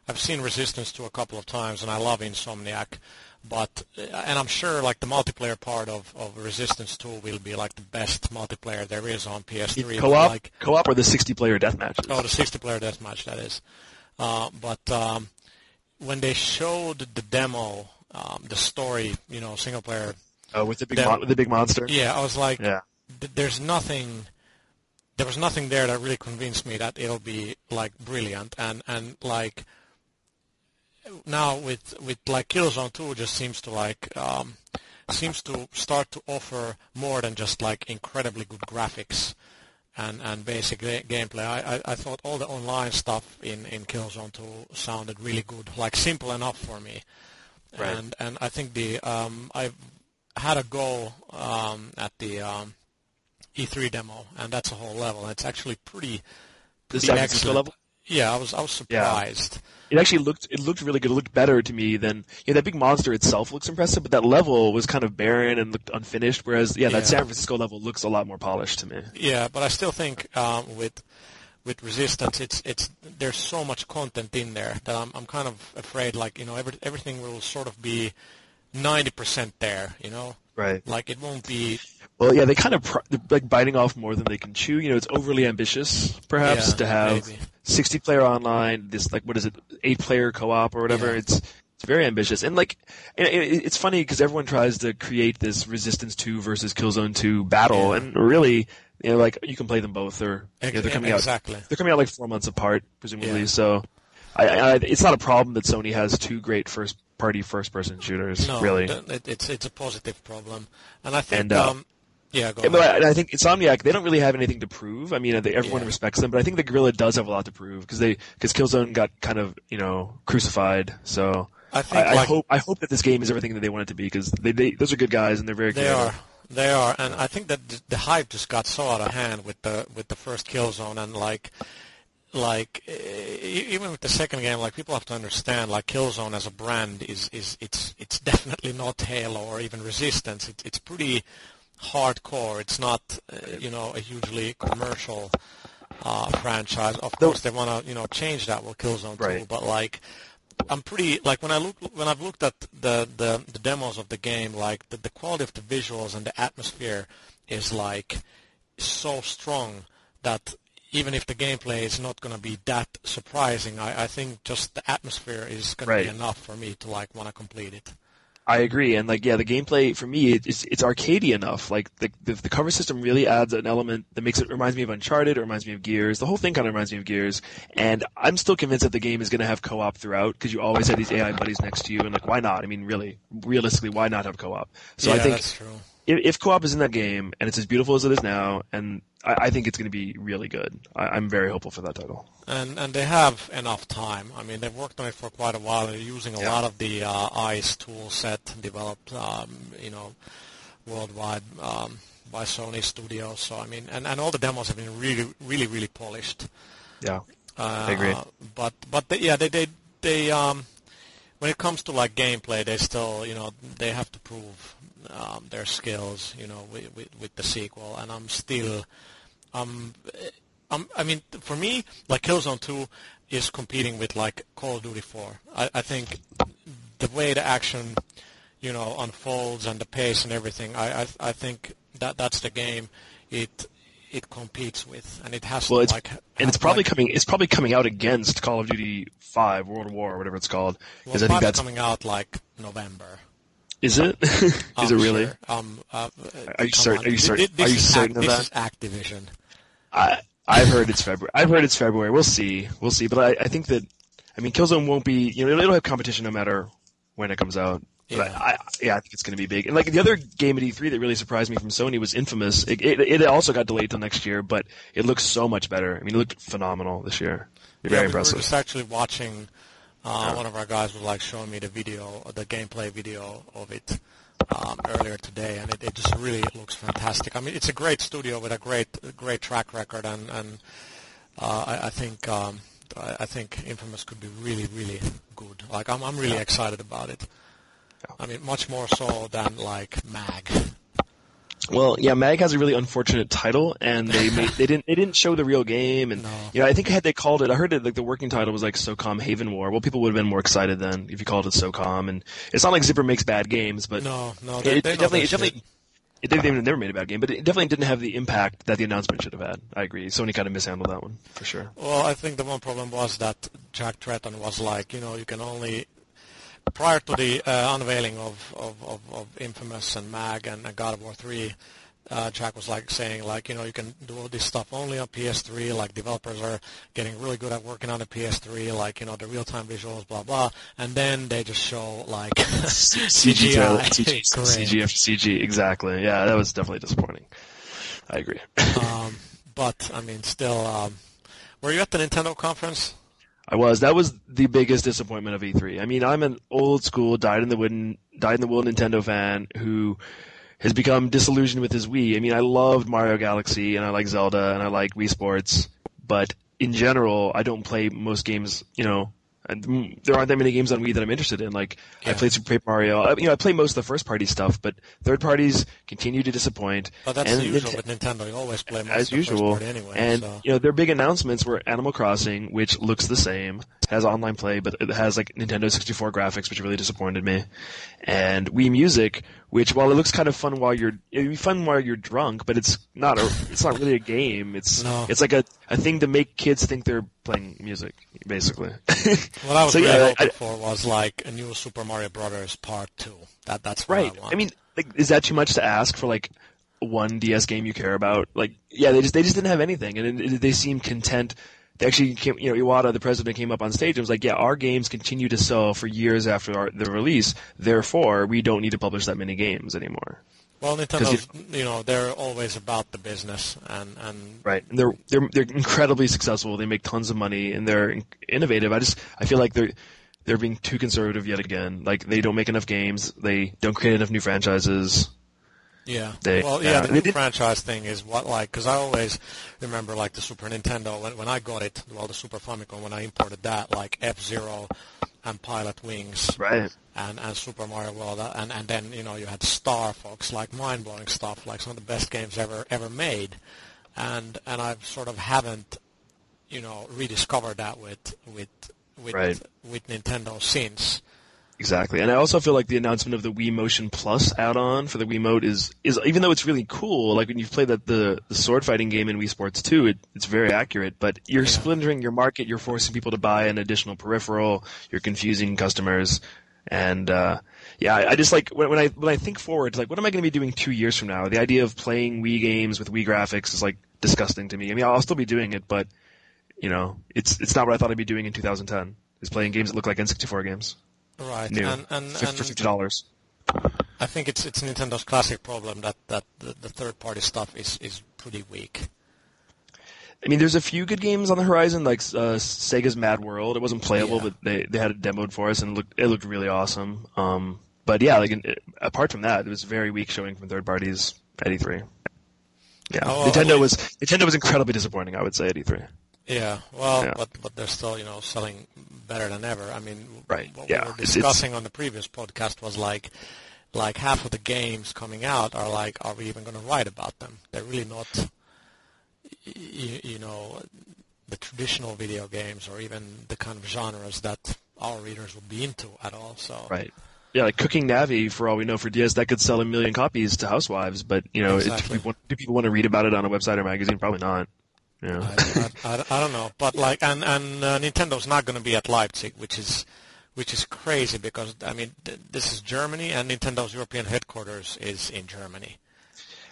I've seen Resistance 2 a couple of times, and I love Insomniac. But and I'm sure like the multiplayer part of, of Resistance 2 will be like the best multiplayer there is on PS3. Co-op, Like, co-op, or the 60-player deathmatch. Oh, the 60-player deathmatch, that is. Uh, but um, when they showed the demo, um, the story, you know, single-player, Oh, with the big That- mon- with the big monster. yeah, I was like, Yeah. th- there's nothing, there was nothing there that really convinced me that it'll be like brilliant, and and like now with with like Killzone 2 just seems to like um, seems to start to offer more than just like incredibly good graphics and and basic ga- gameplay. I, I I thought all the online stuff in in Killzone 2 sounded really good, like simple enough for me. Right. And and I think the um I've had a go um at the um E3 demo, and that's a whole level. It's actually pretty The pretty San excellent. level. Yeah, I was I was surprised. It actually looked it looked really good. It looked better to me than know that big monster itself looks impressive, but that level was kind of barren and looked unfinished. Whereas yeah, that Yeah. San Francisco level looks a lot more polished to me. Yeah, but I still think um, with with Resistance, it's it's there's so much content in there that I'm I'm kind of afraid like you know every, everything will sort of be ninety percent there. You know, Right. like it won't be. Well, yeah, they kind of pr- they're, like biting off more than they can chew. You know, it's overly ambitious, perhaps, Yeah, to have maybe. 60 player online. This like what is it, eight player co-op or whatever. Yeah. It's it's very ambitious, and like and it, it's funny because everyone tries to create this Resistance 2 versus Killzone 2 battle, Yeah. and really, you know, like you can play them both, or you know, they're coming out exactly. they're coming out like four months apart, presumably. Yeah. So, I, I, it's not a problem that Sony has two great first party first person shooters. No, really. it, it's it's a positive problem, and I think And, uh, um, yeah, go but. I, I think Insomniac they don't really have anything to prove. I mean, they, everyone Yeah. respects them, but I think the Guerrilla does have a lot to prove because they because Killzone got kind of you know crucified. So I I, think I like, hope I hope that this game is everything that they want it to be because they, they those are good guys and they're very good. They creative. are. They are, and I think that the, the hype just got so out of hand with the with the first Killzone, and like, like even with the second game, like people have to understand, like Killzone as a brand is is it's it's definitely not Halo or even Resistance. It's it's pretty hardcore. It's not uh, you know a hugely commercial uh, franchise. Of course, they want to you know change that with Killzone 2, Right. but like I'm pretty like when I look when I've looked at the the, the demos of the game, like the, the quality of the visuals and the atmosphere is like so strong that even if the gameplay is not going to be that surprising, I, I think just the atmosphere is going Right. to be enough for me to like want to complete it. I agree, and like yeah, the gameplay for me it's it's arcadey enough. Like the, the the cover system really adds an element that makes it reminds me of Uncharted, it reminds me of Gears. The whole thing kind of reminds me of Gears, and I'm still convinced that the game is going to have co-op throughout because you always have these AI buddies next to you, and like why not? I mean, really, realistically, why not have co-op? So yeah, I think if, if co-op is in that game and it's as beautiful as it is now, and I, I think it's going to be really good. I, I'm very hopeful for that title. And and they have enough time. I mean, they've worked on it for quite a while. They're using a Yeah. lot of the uh, ICE tool set developed, um, you know, worldwide um, by Sony Studios. So I mean, and, and all the demos have been really, really, really polished. Yeah, Uh, I agree. But but they, yeah, they they they um, when it comes to like gameplay, they still you know they have to prove um, their skills, you know, with, with with the sequel. And I'm still, um, um, I mean, for me, like Killzone 2 is competing with like Call of Duty 4. I, I think the way the action, you know, unfolds and the pace and everything, I I, I think that that's the game. It it competes with, and it has well, to it's like. and it's probably like, coming. It's probably coming out against Call of Duty Five, World War, or whatever it's called. Well, Because I think that's coming out like November. is it? is I'm it really? sure. Um, uh, Are you certain- are you certain- th- This are you certain of this is Activision. I I've heard it's February. I've heard it's February. We'll see. We'll see. But I, I think that I mean Killzone won't be. You know, it'll, it'll have competition no matter when it comes out. But Yeah. I, I, yeah, I think it's going to be big. And like the other game at E3 that really surprised me from Sony was Infamous. It, it, it also got delayed till next year, but it looks so much better. I mean, it looked phenomenal this year. Yeah, Very we impressive. were just actually watching. Uh, One of our guys was like showing me the video, the gameplay video of it um, earlier today, and it, it just really looks fantastic. I mean, it's a great studio with a great great track record, and and uh, I, I think um, I, I think Infamous could be really really good. Like I'm I'm really excited about it. I mean, much more so than like Mag. Well, yeah, Mag has a really unfortunate title, and they made, they didn't they didn't show the real game, and No. you know I think had they called it, I heard it like the working title was like SOCOM Haven War. Well, people would have been more excited then if you called it SOCOM, and it's not like Zipper makes bad games, but No, no, they, it they definitely it definitely it never made a bad game, but it definitely didn't have the impact that the announcement should have had. I agree. Sony kind of mishandled that one for sure. Well, I think the one problem was that Jack Tretton was like, you know, you can only prior to the uh, unveiling of, of, of, of Infamous and Mag and, and God of War 3, uh, Jack was like saying like, you know, you can do all this stuff only on PS3, like developers are getting really good at working on the PS3, like, you know, the real-time visuals, blah, blah, and then they just show like CG, CG, CG after CG, exactly. Yeah, that was definitely disappointing. I agree. Um, but, I mean, still, um, were you at the Nintendo conference? I was. That was the biggest disappointment of E3. I mean, I'm an old school, died in the wood, dyed in the wool Nintendo fan who has become disillusioned with his Wii. I mean, I loved Mario Galaxy and I like Zelda and I like Wii Sports, but in general, I don't play most games. You know, and there aren't that many games on Wii that I'm interested in. Like I Yeah. played Super Paper Mario. I, you know, I play most of the first party stuff, but third parties continue to disappoint. But that's And usual with Nintendo. You always play most as of the first usual. party anyway. and so. you know, their big announcements were Animal Crossing, which looks the same, has online play, but it has like Nintendo 64 graphics, which really disappointed me, and Wii Music, which while it looks kind of fun while you're, it'd be fun while you're drunk, but it's not a, it's not really a game. It's No. it's like a a thing to make kids think they're playing music, basically. What I was So, really yeah, hoping I- for was like a new Super Mario Brothers Part Two. That that's what Right. I. I mean, like, is that too much to ask for like one DS game you care about? Like, yeah, they just they just didn't have anything, and it, it- they seemed content. They actually came, you know, Iwata, the president, came up on stage and was like, "Yeah, our games continue to sell for years after our, the release. Therefore, we don't need to publish that many games anymore." well, 'cause Nintendo's you know they're always about the business and and Right. And they're they're they're incredibly successful. They make tons of money and they're innovative. I just I feel like they're they're being too conservative yet again. Like they don't make enough games. They don't create enough new franchises. Yeah. They- well, yeah, yeah, the new franchise thing is what like because I always remember like the Super Nintendo when when I got it, well, the Super Famicom when I imported that like F Zero and Pilot Wings Right. and, and Super Mario World, uh, and and then you know you had Star Fox, like mind blowing stuff, like some of the best games ever ever made, and and I sort of haven't, you know, rediscovered that with with with Right. with Nintendo since. Exactly, and I also feel like the announcement of the Wii Motion Plus add-on for the Wii Wiimote is is even though it's really cool. Like when you've played that the, the sword fighting game in Wii Sports 2, it, it's very accurate. But you're Yeah. splintering your market. You're forcing people to buy an additional peripheral. You're confusing customers, and uh, yeah, I, I just like when, when I when I think forward, like what am I going to be doing two years from now? The idea of playing Wii games with Wii graphics is like disgusting to me. I mean, I'll still be doing it, but you know, it's it's not what I thought I'd be doing in 2010. Is playing games that look like N64 games Right, new and and, for and fifty dollars. I think it's it's Nintendo's classic problem that that the, the third party stuff is is pretty weak. I mean, there's a few good games on the horizon, like uh, Sega's Mad World. It wasn't playable, Yeah. but they they had it demoed for us, and it looked it looked really awesome. Um, but yeah, like in- apart from that, it was very weak showing from third parties at E3. Yeah, Oh, Nintendo I- was Nintendo was incredibly disappointing. I would say at E E3. Yeah, well, Yeah. but but they're still you know selling better than ever. I mean, Right, What yeah, we were it's- it's- discussing on the previous podcast was like like half of the games coming out are like, are we even going to write about them? They're really not, you, you know, the traditional video games or even the kind of genres that our readers would be into at all. So Right. Yeah, like Cooking Navi, for all we know, for DS, that could sell a million copies to housewives. But you know, it- do, people, do people want to read about it on a website or magazine? Probably not. You know? I, I, I, I don't know, but like, and and uh, Nintendo's not going to be at Leipzig, which is which is crazy because I mean th- this is Germany and Nintendo's European headquarters is in Germany.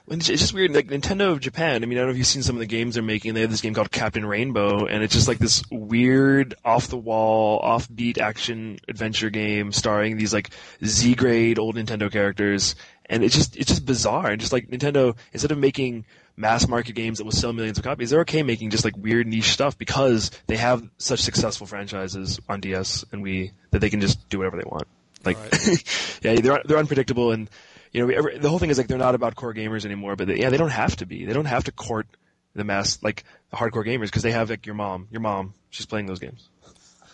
Well, It's it's just weird. Like Nintendo of Japan. I mean, I don't know if you've seen some of the games they're making. They have this game called Captain Rainbow, and it's just like this weird, off-the-wall, off-beat action adventure game starring these like Z-grade old Nintendo characters, and it's just it's just bizarre. And just like Nintendo, instead of making mass market games that will sell millions of copies, they're okay making just like weird niche stuff because they have such successful franchises on DS and Wii that they can just do whatever they want. Like, Right. yeah, they're they're unpredictable and you know, every, the whole thing is like they're not about core gamers anymore, but they, yeah, they don't have to be. They don't have to court the mass like the hardcore gamers because they have like your mom. Your mom, she's playing those games.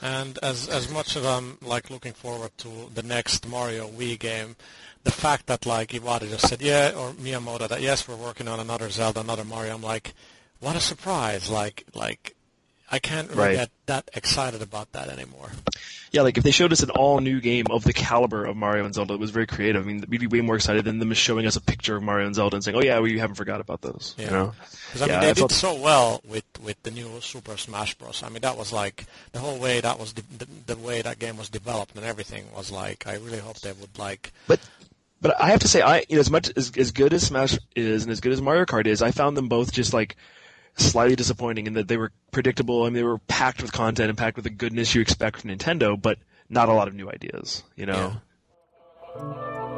And as as much as I'm like looking forward to the next Mario Wii game, the fact that like Iwata just said yeah or Miyamoto that yes we're working on another Zelda, another Mario, I'm like, what a surprise! Like like I can't really Right. get that excited about that anymore. Yeah, like if they showed us an all new game of the caliber of Mario and Zelda, it was very creative. I mean, we'd be way more excited than them showing us a picture of Mario and Zelda and saying, "Oh yeah, we haven't forgot about those." Yeah. You know? Because I mean, Yeah, they I did felt- so well with with the new Super Smash Bros. I mean, that was like the whole way that was de- the, the way that game was developed and everything was like. I really hope they would like. But but I have to say, I you know, as much as as good as Smash is and as good as Mario Kart is, I found them both just like slightly disappointing in that they were predictable and they were packed with content and packed with the goodness you expect from Nintendo, but not a lot of new ideas. You know. Yeah,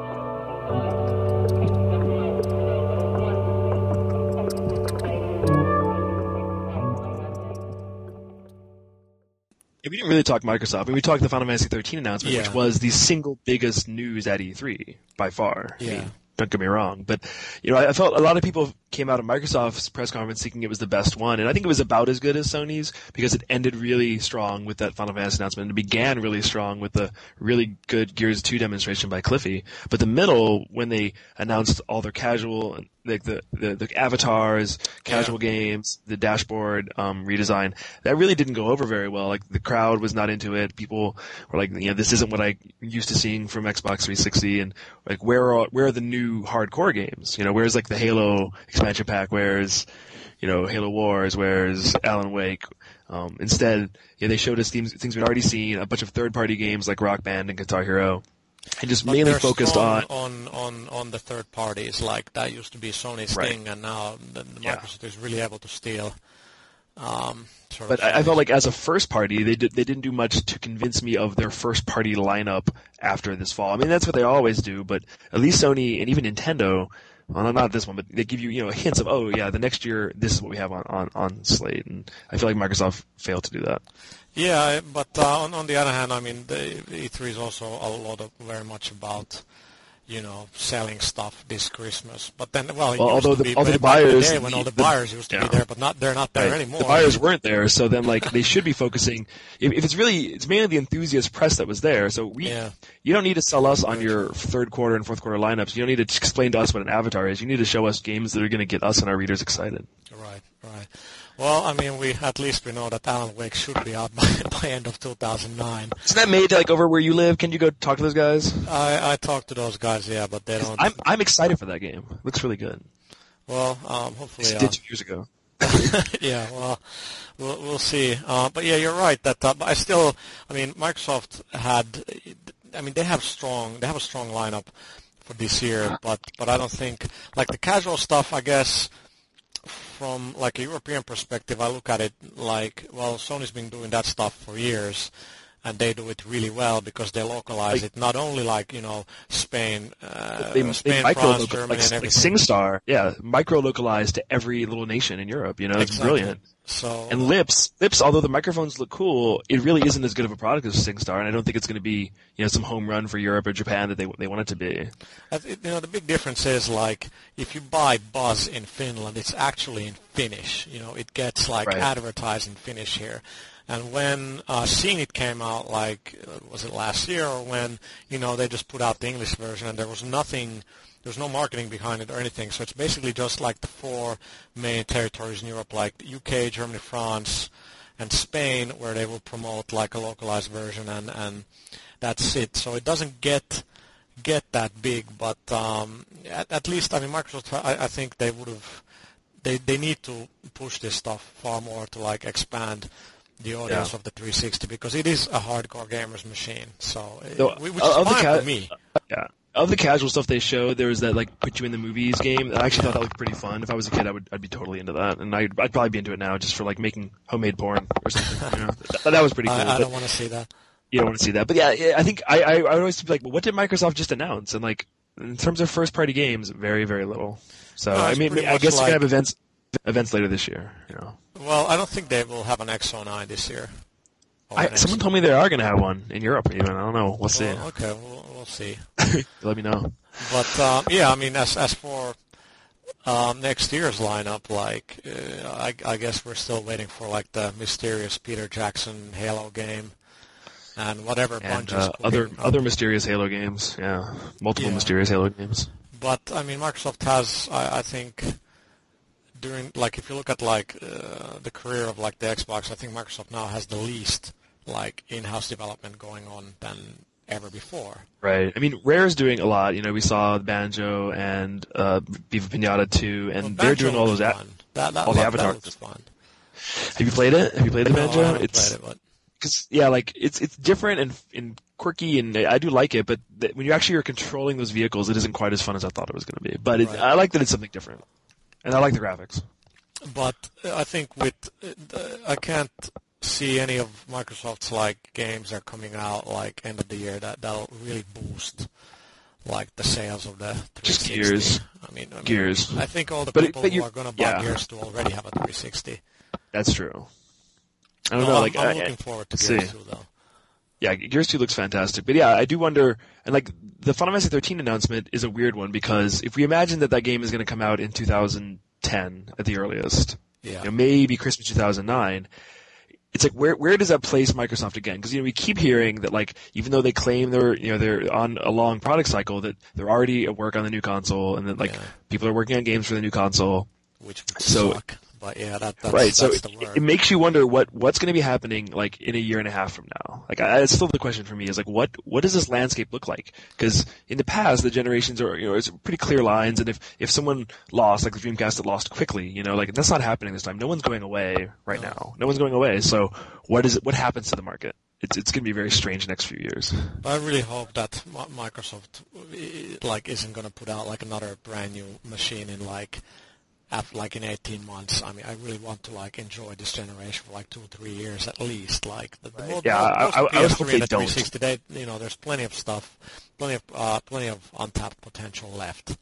we didn't really talk Microsoft. Mean, we talked the Final Fantasy 13 announcement, Yeah. which was the single biggest news at E3 by far. I mean, don't get me wrong, but you know, I I felt a lot of people came out of Microsoft's press conference thinking it was the best one, and I think it was about as good as Sony's because it ended really strong with that Final Fantasy announcement, and it began really strong with the really good Gears 2 demonstration by Cliffy. But the middle, when they announced all their casual, like the the, the avatars, casual games, the dashboard um, redesign, that really didn't go over very well. Like the crowd was not into it. People were like, you know, this isn't what I used to seeing from Xbox 360, and like where are where are the new hardcore games? You know, where's like the Halo expansion pack? Where's you know Halo Wars? Where's Alan Wake? Um, instead, yeah, they showed us things, things we'd already seen, a bunch of third-party games like Rock Band and Guitar Hero, and just But mainly focused on on on on the third parties. Like that used to be Sony's Right. thing, and now the, the Yeah. Microsoft is really able to steal. Um, sort But of I, I felt like as a first party, they did they didn't do much to convince me of their first party lineup after this fall. I mean, that's what they always do, but at least Sony and even Nintendo, well, not this one, but they give you you know hints of oh yeah, the next year this is what we have on on on slate, and I feel like Microsoft failed to do that. Yeah, but uh, on, on the other hand, I mean, the E3 is also a lot of very much about, you know, selling stuff this Christmas. But then, well, it Well, although the- be although the buyers- day when all the the- buyers used to yeah. be there, but not they're not there Right. anymore. The buyers weren't there, so then like they should be focusing. If, if it's really, it's mainly the enthusiast press that was there. So we, Yeah. you don't need to sell us on your third quarter and fourth quarter lineups. You don't need to explain to us what an avatar is. You need to show us games that are going to get us and our readers excited. Right, right. Well, I mean, we at least we know that Alan Wake should be out by, by end of 2009. Isn't that made like over where you live? Can you go talk to those guys? I I talked to those guys, yeah, but they don't. I'm I'm excited for that game. It looks really good. well, um, hopefully, It uh, did two years ago. yeah, well, we'll we'll see. Uh, but yeah, you're right. That uh, but I still, I mean, Microsoft had, I mean, they have strong, they have a strong lineup for this year, but but I don't think like the casual stuff. I guess from like a European perspective, I look at it like, well, Sony's been doing that stuff for years. And they do it really well because they localize Like- it not only like you know Spain, uh, They, Spain, they micro France, Germany, like, and like. SingStar, yeah, micro localized to every little nation in Europe. You know, it's Exactly. brilliant. So And Lips, Lips, although the microphones look cool, it really isn't as good of a product as SingStar, and I don't think it's going to be, you know, some home run for Europe or Japan that they they want it to be. You know, the big difference is like if you buy Buzz in Finland, it's actually in Finnish. You know, it gets like Right. advertised in Finnish here. And when uh, Seeing It came out, like uh, was it last year or when you know they just put out the English version and there was nothing, there was no marketing behind it or anything. So it's basically just like the four main territories in Europe, like the UK, Germany, France, and Spain, where they will promote like a localized version and and that's it. So it doesn't get get that big, but um, at, at least I mean Microsoft. I, I think they would have. They they need to push this stuff far more to like expand the audience Yeah. of the 360 because it is a hardcore gamers machine. So uh, So, which is fine ca- for me. Yeah. Of the casual stuff they showed, there was that like put you in the movies game. I actually thought that looked pretty fun. If I was a kid, I would I'd be totally into that, and I'd, I'd probably be into it now just for like making homemade porn or something. You know? that, that was pretty cool. I, I don't want to see that. you don't want to see that. But yeah, yeah, I think I, I, I always be like, well, what did Microsoft just announce? And like, in terms of first party games, very, very little. So, No, I mean, I guess like- gonna have events, events later this year, you know. Well, I don't think they will have an X09 this year. I, someone told me they are going to have one in Europe. Even I don't know. We'll see. Well, okay, we'll see. Let me know. But um, yeah, I mean, as as for um, next year's lineup, like uh, I, I guess we're still waiting for like the mysterious Peter Jackson Halo game and whatever And Bungie's uh, other up. other mysterious Halo games. Yeah, multiple Yeah. mysterious Halo games. But I mean, Microsoft has, I, I think, during like if you look at like uh, the career of like the Xbox, I think Microsoft now has the least like in-house development going on than ever before. Right. I mean, Rare's doing a lot. You know, we saw the Banjo and uh, Viva Pinata 2, and Well, they're doing all those. A- that, that, all the that, avatars. Fun. Have you played it? Have you played the No, Banjo? I it's played it, but cause, yeah, like it's it's different and and quirky, and I do like it. But th- when you actually are controlling those vehicles, it isn't quite as fun as I thought it was going to be. But it, Right. I like that it's something different, and I like the graphics. but uh, I think with uh, I can't see any of Microsoft's like games that are coming out like end of the year that that'll really boost like the sales of the 360. Just Gears. I mean, I mean, Gears. I think all the But people but who are going to buy yeah. Gears 2 already have a 360. That's true. I don't No, know. I'm, like I'm I- looking forward to see. Gears 2 though. yeah, Gears 2 looks fantastic. But yeah, I do wonder, and like the Final Fantasy 13 announcement is a weird one because if we imagine that that game is going to come out in 2010 at the earliest, Yeah. you know, maybe Christmas 2009. It's like where where does that place Microsoft again? Because you know we keep hearing that like even though they claim they're you know they're on a long product cycle that they're already at work on the new console and that like Yeah. people are working on games for the new console. which So- suck. But yeah, that, that's, right. So that's it, the word. it makes you wonder what what's going to be happening like in a year and a half from now. Like I, it's still the question for me is like what what does this landscape look like? Because in the past the generations are you know it's pretty clear lines, and if if someone lost like the Dreamcast that lost quickly, you know like that's not happening this time. No one's going away right No. now. No one's going away. So what is it? What happens to the market? It's it's going to be very strange next few years. I really hope that Microsoft like isn't going to put out like another brand new machine in like after like in 18 months. I mean, I really want to like enjoy this generation for like two or three years at least. Like the, the mo- Yeah, mo- I- most I- I would PS3 hope they and the don't. 360, they, you know, there's plenty of stuff, plenty of uh, plenty of untapped potential left.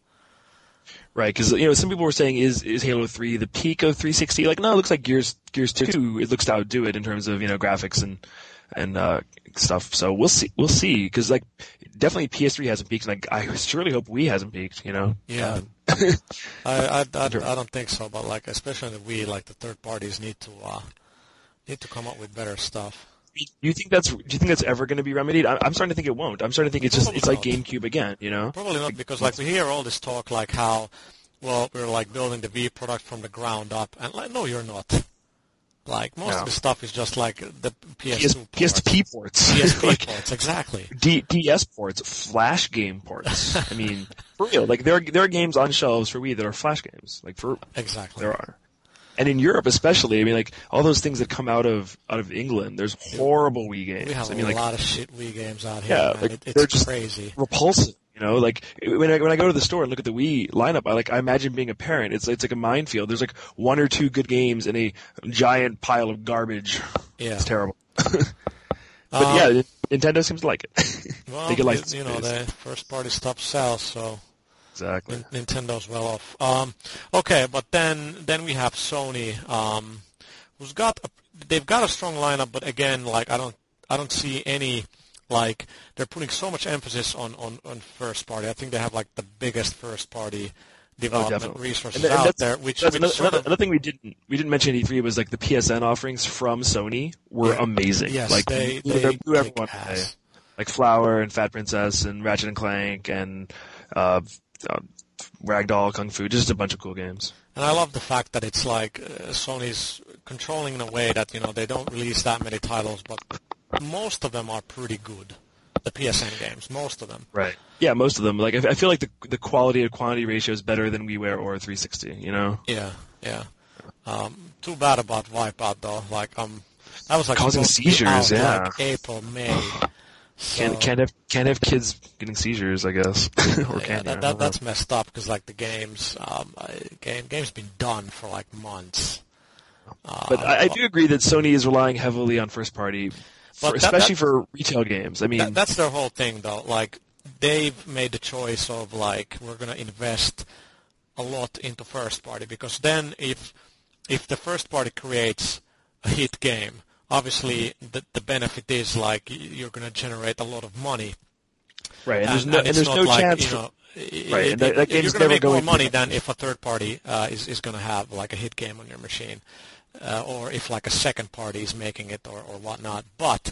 Right, because you know some people were saying is is Halo Three the peak of 360? Like no, it looks like Gears Gears Two. It looks to outdo it in terms of you know graphics and and uh, stuff. So we'll see. We'll see because like definitely PS3 hasn't peaked. Like I surely hope we hasn't peaked. You know. Yeah. Uh, I, I, I, I don't think so, but like especially we like the third parties need to uh, need to come up with better stuff. do you think that's do you think that's ever going to be remedied? I, I'm starting to think it won't. I'm starting to think it's just Probably it's like not. GameCube again. You know. Probably not because like we hear all this talk like how well we're like building the V product from the ground up, and like no, you're not. Like most No. of the stuff is just like the PS, PS2 ports. PSP ports. PSP like ports, exactly. D, DS ports, Flash game ports. I mean, for real. Like there are there are games on shelves for Wii that are Flash games. Like for Exactly. There are. And in Europe especially, I mean like all those things that come out of out of England, there's horrible Wii games. We have I mean a like lot of shit Wii games out here. Yeah, man. like, it, they're it's just- crazy. repulsive, you know? Like when I when I go to the store and look at the Wii lineup, I like I imagine being a parent. It's it's like a minefield. There's like one or two good games in a giant pile of garbage. Yeah. It's terrible. but Um, yeah, Nintendo seems to like it. Well, they get you, you know, the first party stuff sells, so exactly. Nin- Nintendo's well off. Um, okay, but then then we have Sony, um, who's got a, they've got a strong lineup, but again, like I don't I don't see any like they're putting so much emphasis on on on first party. I think they have like the biggest first party development Oh, resources And, and out there, which, that's which another, sort another, of- another thing we didn't we didn't mention at E3 was like the PSN offerings from Sony were Yeah. amazing. yes, like they blew- they blew everyone kick away. Like Flower and Fat Princess and Ratchet and Clank and uh, uh, Ragdoll Kung Fu, just a bunch of cool games. And I love the fact that it's like uh, Sony's controlling in a way that you know they don't release that many titles, but most of them are pretty good. The PSN games, most of them. Right. Yeah, most of them. Like I, I feel like the the quality to quantity ratio is better than WiiWare or 360. You know, Yeah, yeah. Um, too bad about Wipeout though. Like um, that was like Causing supposed to be seizures, out, yeah. Like April, May. So, can't can't have can't have kids getting seizures. I guess or yeah, can that, that, that's messed up because like the games, um, uh, game game's been done for like months. Uh, But I, I do agree that Sony is relying heavily on first party, for, that- especially for retail games. I mean, That, that's their whole thing, though. Like they've made the choice of like we're gonna invest a lot into first party because then if if the first party creates a hit game, obviously the the benefit is like you're going to generate a lot of money. Right, and, And, there's no and and there's no like, chance. you know, Right, i- and that- that you're going to make more money than if a third party uh, is is going to have like a hit game on your machine, uh, or if like a second party is making it or or whatnot. But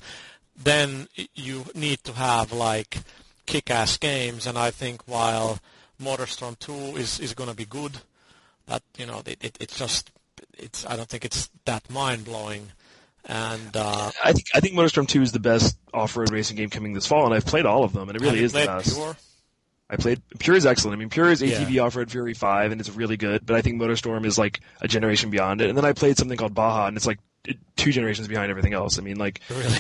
then you need to have like kick-ass games, and I think while MotorStorm 2 is is going to be good, that you know it, it it's just it's I don't think it's that mind-blowing, and uh, I think I think MotorStorm 2 is the best off-road racing game coming this fall, and I've played all of them, and it really is the best. Pure? I played Pure is excellent. I mean, Pure is ATV Yeah. Off-Road Fury 5, and it's really good. But I think MotorStorm is like a generation beyond it. And then I played something called Baja, and it's like two generations behind everything else. I mean, like Really?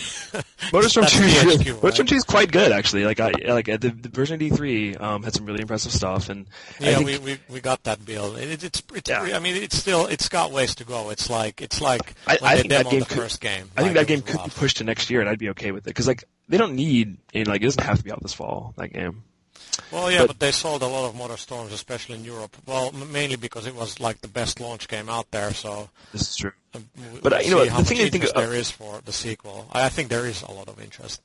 MotorStorm That's 2 is really, THQ. MotorStorm 2 is quite good actually. Like I like the, the version D3 um, had some really impressive stuff, and I Yeah, think we, we we got that bill. It, it's it's Yeah. I mean it's still it's got ways to go. It's like it's like I- I think that game the could- first game. I think that game could be pushed to next year, and I'd be okay with it because like they don't need know, like it doesn't have to be out this fall. That game. Well, yeah, but- but, they sold a lot of Motor Storms, especially in Europe. Well, m- mainly because it was like the best launch game out there. So, This is true. uh, we- But, uh, you know see what, how the thing I think there is for the sequel. I think there is a lot of interest.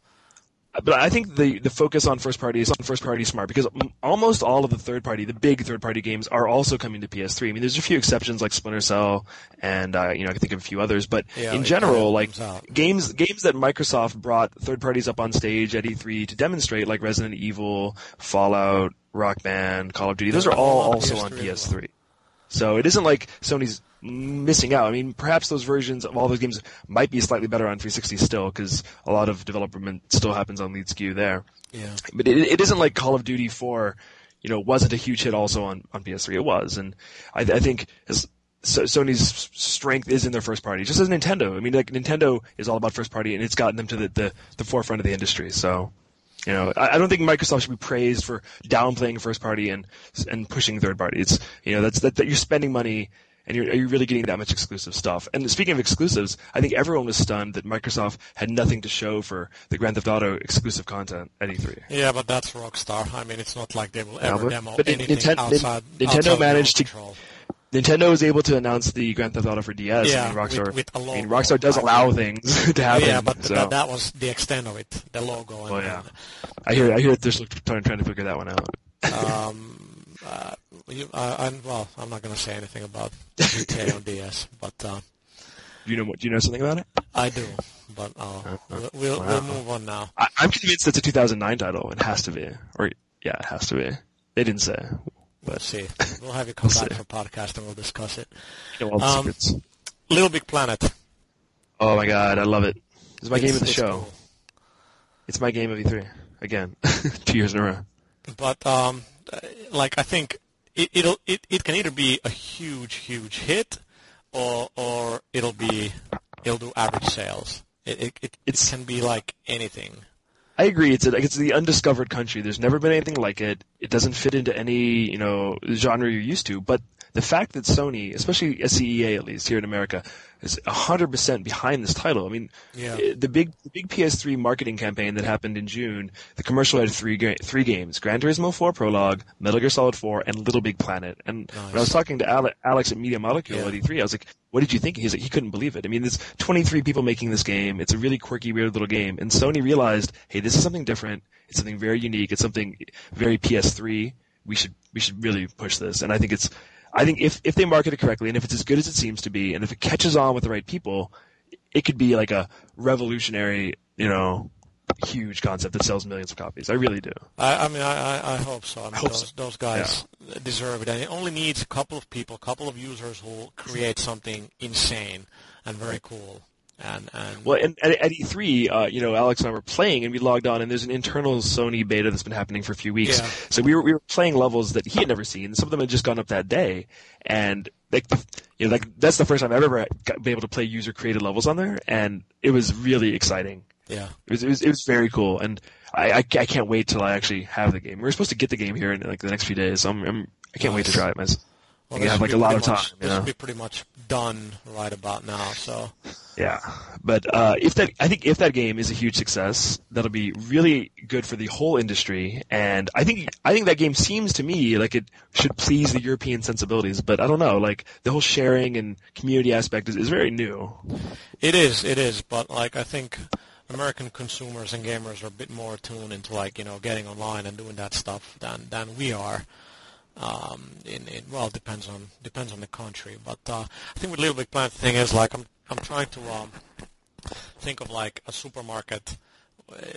But I think the the focus on first party is on first party smart because almost all of the third party, the big third party games, are also coming to PS3. I mean, there's a few exceptions like Splinter Cell, and uh, you know I can think of a few others. But Yeah, in general, like out. games games that Microsoft brought third parties up on stage at E3 to demonstrate, like Resident Evil, Fallout, Rock Band, Call of Duty, those They're all also on PS3 as. PS3. So it isn't like Sony's missing out. I mean, perhaps those versions of all those games might be slightly better on 360 still, because a lot of development still happens on lead SKU there. Yeah. But it, it isn't like Call of Duty 4, you know, wasn't a huge hit also on, on PS3. It was, and I, I think as, so, Sony's strength is in their first party, just as Nintendo. I mean, like Nintendo is all about first party, and it's gotten them to the, the, the forefront of the industry. So, you know, I, I don't think Microsoft should be praised for downplaying first party and and pushing third party. It's you know that's that, that you're spending money and you're are you really getting that much exclusive stuff? And speaking of exclusives, I think everyone was stunned that Microsoft had nothing to show for the Grand Theft Auto exclusive content at E E3. Yeah, but that's Rockstar. I mean, it's not like they will Yeah, ever but- demo but anything Ninten- outside. Nintendo outside managed to- control. Nintendo was able to announce the Grand Theft Auto for DS. Yeah, I mean, Rockstar. with- with a I mean. Rockstar does I allow mean- things to happen. yeah, but so. that, that was the extent of it. The logo. And, Well, yeah. I hear I hear they're trying, trying to figure that one out. um, uh, you, uh, I'm, well, I'm not going to say anything about GTA on DS, but uh, Do you know what? Do you know something about it? I do. But uh, we'll, we'll, Wow. we'll move on now. I, I'm convinced it's a 2009 title. It has to be, or yeah, it has to be. They didn't say, We'll but see. We'll have you come back see. for podcast and we'll discuss it. you know Um. Little Big Planet. Oh my god, I love it. It's my game of the it's show. cool. It's my game of E3 again, two years in a row. but um, uh, like I think it, it'll it, it can either be a huge huge hit, or or it'll be it'll do average sales. It it, it, it can be like anything. I agree. It's a, it's the undiscovered country. There's never been anything like it. It doesn't fit into any you know genre you're used to. But the fact that Sony, especially SCEA at least here in America, is 100% behind this title. I mean, Yeah. eh, the big the big PS3 marketing campaign that happened in June, the commercial had three ga- three games: Gran Turismo 4 Prologue, Metal Gear Solid 4, and Little Big Planet. And when I was talking to Ale- Alex at Media Molecule Yeah. at E3, I was like, "What did you think?" He's like, he couldn't believe it. I mean, there's 23 people making this game. It's a really quirky, weird little game, and Sony realized, hey, this is something different. It's something very unique. It's something very PS3. We should we should really push this. And I think it's I think if if they market it correctly and if it's as good as it seems to be and if it catches on with the right people, it could be like a revolutionary, you know, huge concept that sells millions of copies. I really do. I, I mean, I, I, hope so. I mean, hope those, so. those guys deserve it. And it only needs a couple of people, a couple of users who create something insane and very cool. And, and Well, and at, at E3, uh, you know, Alex and I were playing, and we logged on, and there's an internal Sony beta that's been happening for a few weeks. Yeah. So we were we were playing levels that he had never seen. Some of them had just gone up that day, and like the, you know, like that's the first time I've ever got, been able to play user created levels on there, and it was really exciting. yeah. It was it was, it was very cool, and I, I I can't wait till I actually have the game. We're supposed to get the game here in like the next few days. So I'm, I'm I can't wait to try it myself. Well, you have like a lot of time. much- you This know? would be pretty much done right about now. So Yeah, but uh, if that, I think if that game is a huge success, that'll be really good for the whole industry. And I think I think that game seems to me like it should please the European sensibilities. But I don't know, like the whole sharing and community aspect is, is very new. it is, it is. But like I think American consumers and gamers are a bit more tuned into like you know getting online and doing that stuff than than we are. Um, in, in well, it depends on depends on the country. But uh, I think with Little Big Planet, the thing is like I'm I'm trying to um, think of like a supermarket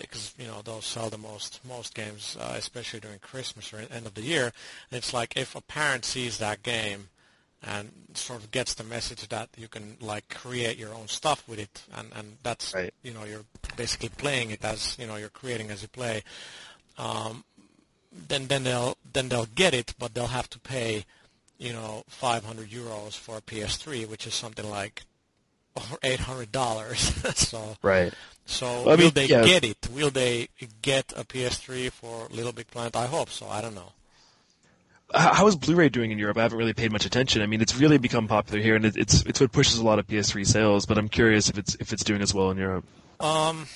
because you know those sell the most most games, uh, especially during Christmas or end of the year. And it's like if a parent sees that game and sort of gets the message that you can like create your own stuff with it, and and that's Right. you know you're basically playing it as you know you're creating as you play. Um, then then they'll then they'll get it, but they'll have to pay you know 500 euros for a PS3, which is something like or 800 dollars. so Right. so I will mean, they yeah. get it? Will they get a PS3 for Little Big Planet? I hope so. I don't know. How is Blu-ray doing in Europe? I haven't really paid much attention. I mean, it's really become popular here, and it, it's it's what pushes a lot of PS3 sales. But I'm curious if it's if it's doing as well in Europe. Um,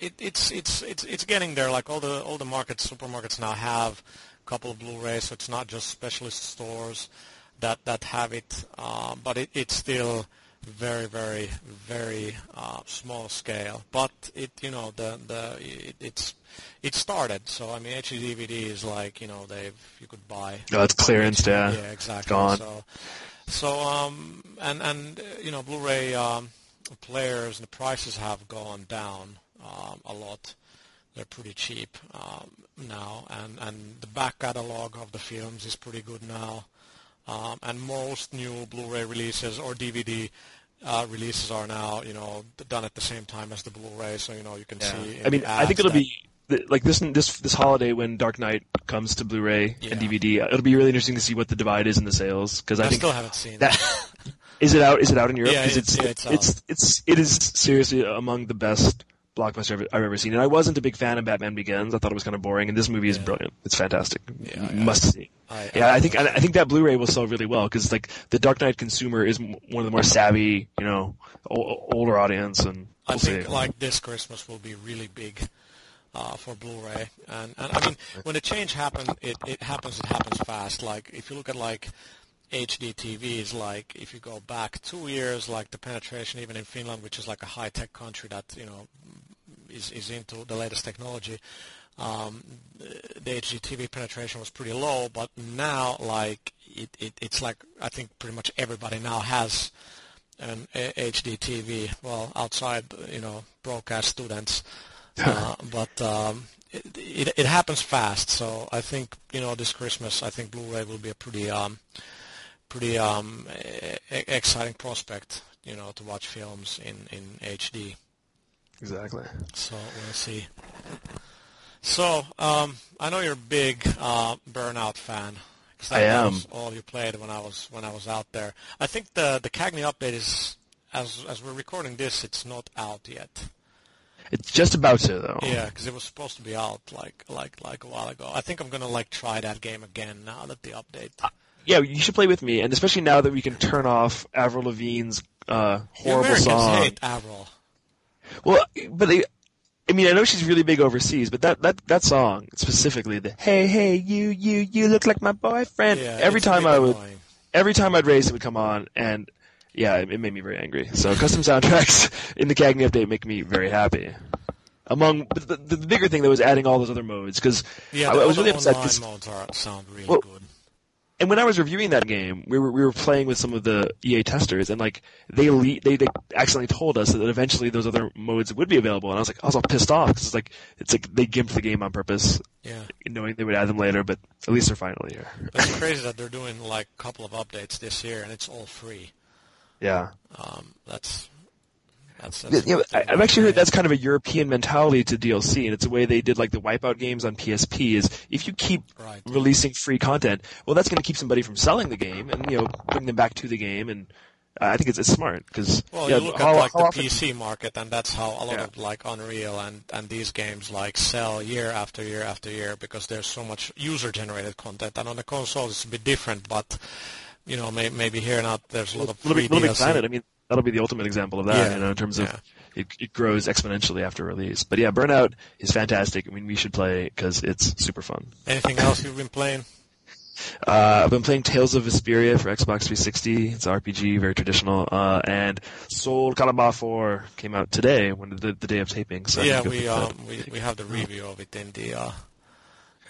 it, it's it's it's it's getting there. Like all the all the markets, supermarkets now have a couple of Blu-rays, so it's not just specialist stores that that have it. Uh, but it, it's still very very very uh, small scale. But it you know the the it, it's it started. So I mean, HD DVD is like you know they've you could buy Oh, it's clearance, yeah. yeah, exactly. gone. So, so um, and and you know, Blu-ray um, players and the prices have gone down um, a lot. They're pretty cheap um, now, and and the back catalog of the films is pretty good now. Um, and most new Blu-ray releases or DVD uh, releases are now, you know, done at the same time as the Blu-ray, so you know you can see. I mean, I think it'll that- be like this this this holiday when Dark Knight comes to Blu-ray and DVD. It'll be really interesting to see what the divide is in the sales because I, I think still haven't seen that is it out. Is it out in Europe? Yeah, 'Cause it's- it's yeah, it's out. it's it's it is seriously among the best blockbuster I've, I've ever seen. And I wasn't a big fan of Batman Begins. I thought it was kind of boring, and this movie is Yeah. brilliant. It's fantastic. Yeah. Must see. I- yeah, I I think. I, I think that Blu-ray will sell really well because like the Dark Knight consumer is m- one of the more savvy, you know, o- older audience, and I we'll think see. like this Christmas will be really big uh, for Blu-ray, and, and I mean when the change happened, it, it happens. It happens fast. Like if you look at like HD TVs, like if you go back two years, like the penetration even in Finland, which is like a high-tech country that you know is is into the latest technology. Um, the HD TV penetration was pretty low, but now like it, it it's like I think pretty much everybody now has an A- HD TV. Well, outside you know broadcast students, uh, but um, it, it it happens fast. So I think you know this Christmas, I think Blu-ray will be a pretty um, pretty um, exciting prospect. You know to watch films in in HD. Exactly. So we'll see. So um, I know you're a big uh, Burnout fan. I that am. all you played when I was when I was out there. I think the the Cagney update is as as we're recording this, it's not out yet. It's just about to though. Yeah, because it was supposed to be out like like like a while ago. I think I'm gonna like try that game again now that the update. Yeah, you should play with me, and especially now that we can turn off Avril Lavigne's uh, The horrible Americans song. hate Avril. Well, but they, I mean, I know she's really big overseas, but that that that song specifically, the "Hey Hey You You You Look Like My Boyfriend," Yeah, every time I would, annoying. every time I'd race, it would come on, and yeah, it, it made me very angry. So custom soundtracks in the Cagney update make me very happy. Among but the, the, the bigger thing that was adding all those other modes because Yeah, I, I was really upset 'cause- modes are sound really Well, good. And when I was reviewing that game, we were we were playing with some of the EA testers, and like they le- they they accidentally told us that eventually those other modes would be available, and I was like I was all pissed off because it's like it's like they gimped the game on purpose, Yeah. knowing they would add them later, but at least they're finally here. It's crazy that they're doing like a couple of updates this year and it's all free. Yeah, Um, that's that's. That's you know, I, I've actually heard that's kind of a European mentality to DLC, and it's a way they did like the Wipeout games on PSP. Is if you keep Right. releasing free content, well, that's going to keep somebody from selling the game, and you know bring them back to the game, and I think it's, it's smart because Well, yeah, you look how- at like the often- PC market, and that's how a lot Yeah. of like Unreal and and these games like sell year after year after year because there's so much user-generated content. And on the console, it's a bit different, but you know, may, maybe here and out there's a lot of Little Little Big. Planet. I mean, that'll be the ultimate example of that. Yeah, You know, in terms of yeah. it, it grows exponentially after release. But yeah, Burnout is fantastic. I mean, we should play because it's super fun. Anything else you've been playing? Uh, I've been playing Tales of Vesperia for Xbox 360. It's an RPG, very traditional. Uh, and Soul Calibur 4 came out today, when the, the day of taping. So yeah, we um, we we have the review of it in the uh,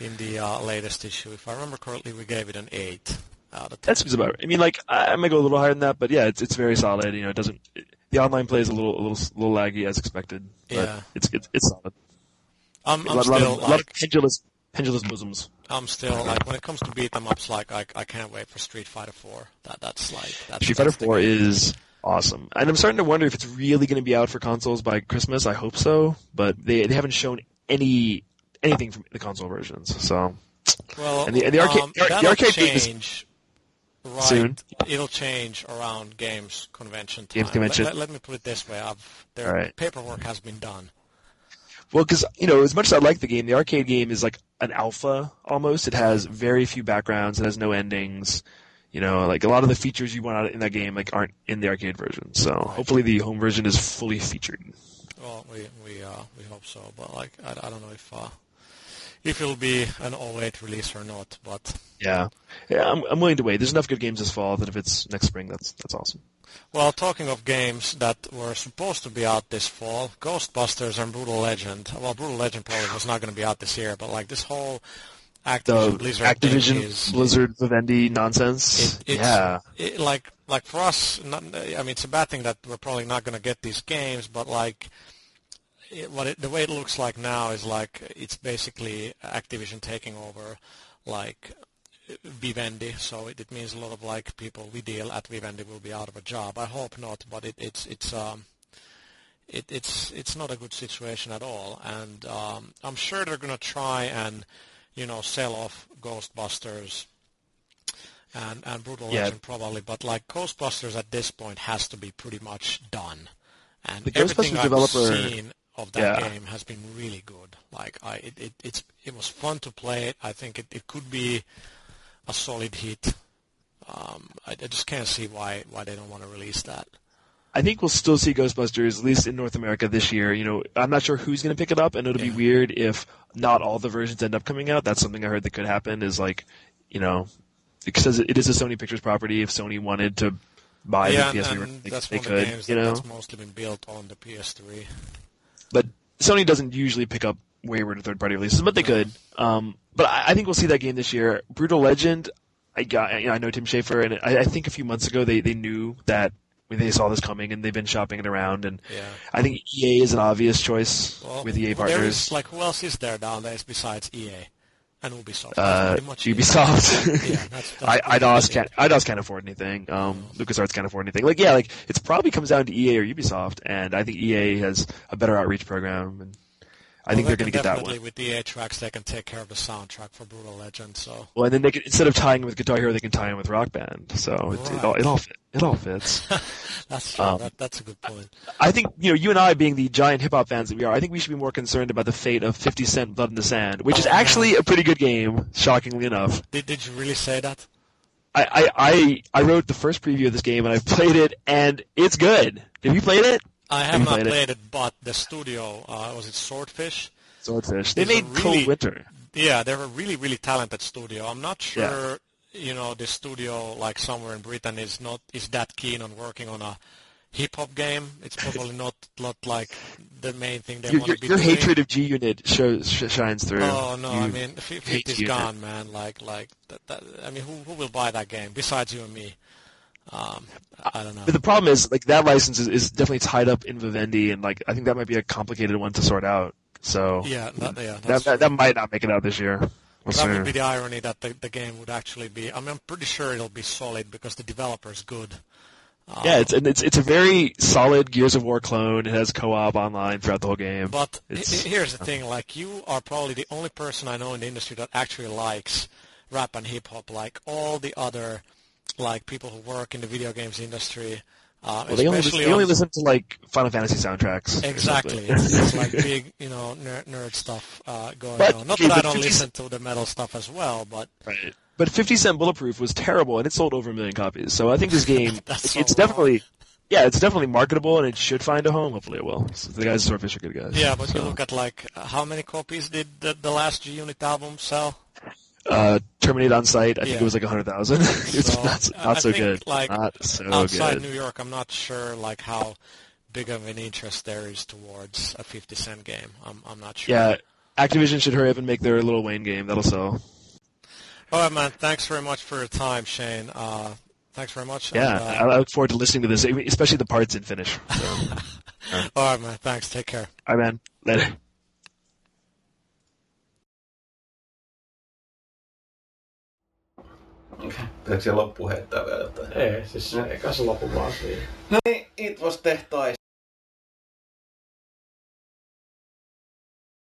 in the uh, latest issue. If I remember correctly, we gave it an eight out of ten. That seems about right. I mean, like I might go a little higher than that, but yeah, it's it's very solid. You know, it doesn't. It, the online play is a little a little a little laggy as expected, but Yeah. it's it's it's solid. I'm, A I'm lot, lot still of, a lot of like pendulous pendulous bosoms. I'm still like when it comes to beat 'em ups, like I I can't wait for Street Fighter 4. That that's like that's, Street Fighter 4 is awesome, and I'm starting to wonder if it's really going to be out for consoles by Christmas. I hope so, but they they haven't shown any anything from the console versions. So well and the- and the arcade- um, the the that'll arcade thing is change. Right, soon. it'll change around games convention time. Games convention. Let, let, let me put it this way: I've their right. paperwork has been done. Well, because you know, as much as I like the game, the arcade game is like an alpha almost. It has very few backgrounds. It has no endings. You know, like a lot of the features you want out in that game like aren't in the arcade version. So hopefully the home version is fully featured. Well, we we uh, we hope so, but like I, I don't know if uh, if it'll be an 08 release or not. But Yeah, yeah, I'm, I'm willing to wait. There's enough good games this fall that if it's next spring, that's that's awesome. well, talking of games that were supposed to be out this fall, Ghostbusters and Brutal Legend. Well, Brutal Legend probably was not going to be out this year, but like this whole Activision The Blizzard Activision is Blizzard Vivendi nonsense. It, yeah, it, like like for us, not, I mean, it's a bad thing that we're probably not going to get these games, but like. It, what it, the way it looks like now is like it's basically Activision taking over, like Vivendi. So it, it means a lot of like people we deal at Vivendi will be out of a job. I hope not, but it, it's it's um, it, it's it's not a good situation at all. And um, I'm sure they're going to try and you know sell off Ghostbusters and and Brutal Yeah. Legend probably, but like Ghostbusters at this point has to be pretty much done. And The everything Ghostbusters I've developer- seen of that Yeah. game has been really good. Like I, it, it it's it was fun to play it. I think it, it could be a solid hit. Um, I, I just can't see why why they don't want to release that. I think we'll still see Ghostbusters at least in North America this year. You know, I'm not sure who's going to pick it up, and it'll Yeah. be weird if not all the versions end up coming out. That's something I heard that could happen. Is like, you know, because it is a Sony Pictures property. If Sony wanted to buy yeah, the PS3, and they, that's they one of could. the games you know, that's mostly been built on the PS3. But Sony doesn't usually pick up wayward third party releases, but they could. Um, but I, I think we'll see that game this year. Brutal Legend, I got, you know, I know Tim Schafer, and I, I think a few months ago they, they knew that when they saw this coming, and they've been shopping it around. And Yeah. I think EA is an obvious choice Well, with EA partners. is, like who else is there nowadays besides EA and Ubisoft? uh, Ubisoft. Yeah, that's- that's I, Eidos much can't. it. Eidos can't afford anything. Um, LucasArts can't afford anything. Like, yeah, like it's probably comes down to EA or Ubisoft, and I think EA has a better outreach program, and I think they're going to get that one. definitely with EA Trax they can take care of the soundtrack for Brutal Legend. So Well, and then they can instead of tying with Guitar Hero, they can tie in with Rock Band. So it, it, all, it all fit, it all fits. that's true. Um, that, that's a good point. I think you know you and I, being the giant hip hop fans that we are, I think we should be more concerned about the fate of 50 Cent Blood in the Sand, which is Oh, actually a pretty good game, shockingly enough. Did Did you really say that? I, I, I, I wrote the first preview of this game and I've played it and it's good. Have you played it? I Have have not played it? played it, but the studio uh, was it Swordfish? Swordfish. They a made really- Cold Winter. Yeah, they're a really really talented studio. I'm not sure. You know, the studio like somewhere in Britain is not is that keen on working on a hip hop game. It's probably not not like the main thing they Your, want to be your doing. hatred of G Unit shows sh- shines through. Oh no! You I mean, hate is gone, man. Like, like that, that, I mean, who who will buy that game besides you and me? Um, I don't know. But the problem is, like, that license is, is definitely tied up in Vivendi, and like, I think that might be a complicated one to sort out. So yeah, that, yeah, that, that that might not make it out this year. We'll that would be the irony that the, the game would actually be. I mean, I'm pretty sure it'll be solid because the developer's good. Um, yeah, it's it's it's a very solid Gears of War clone. It has co-op online throughout the whole game. But It's- here's the thing: like, you are probably the only person I know in the industry that actually likes rap and hip hop. Like all the other, like people who work in the video games industry, uh, well, they only listen, they only on- listen to like Final Fantasy soundtracks. Exactly. It's, it's like big, you know, nerd, nerd stuff uh, going But, on. Not okay, that I don't 50 listen to the metal stuff as well, but right. but 50 Cent Bulletproof was terrible and it sold over a million copies. So I think this game, That's so it's definitely, yeah, it's definitely marketable and it should find a home. Hopefully it will. So the guys at Swordfish are good guys. Yeah, but so, you look at like how many copies did the, the last G Unit album sell? Uh, Terminate on Sight, I think Yeah. it was like a 100,000. it's So, not, not so think, good. like, not so Outside good. New York, I'm not sure like how big of an interest there is towards a 50 cent game. I'm I'm not sure. Yeah, Activision should hurry up and make their Lil Wayne game. That'll sell. All right, man. Thanks very much for your time, Shane. Uh, thanks very much. Yeah, and, uh, I look forward to listening to this, especially the parts in Finnish. So, all right, man. Thanks. Take care. all right, man. Later. Pitääkö siellä loppu heittää vielä jotain? Ei, siis eikä se lopu vaan siihen. No niin, It Was Tehtaista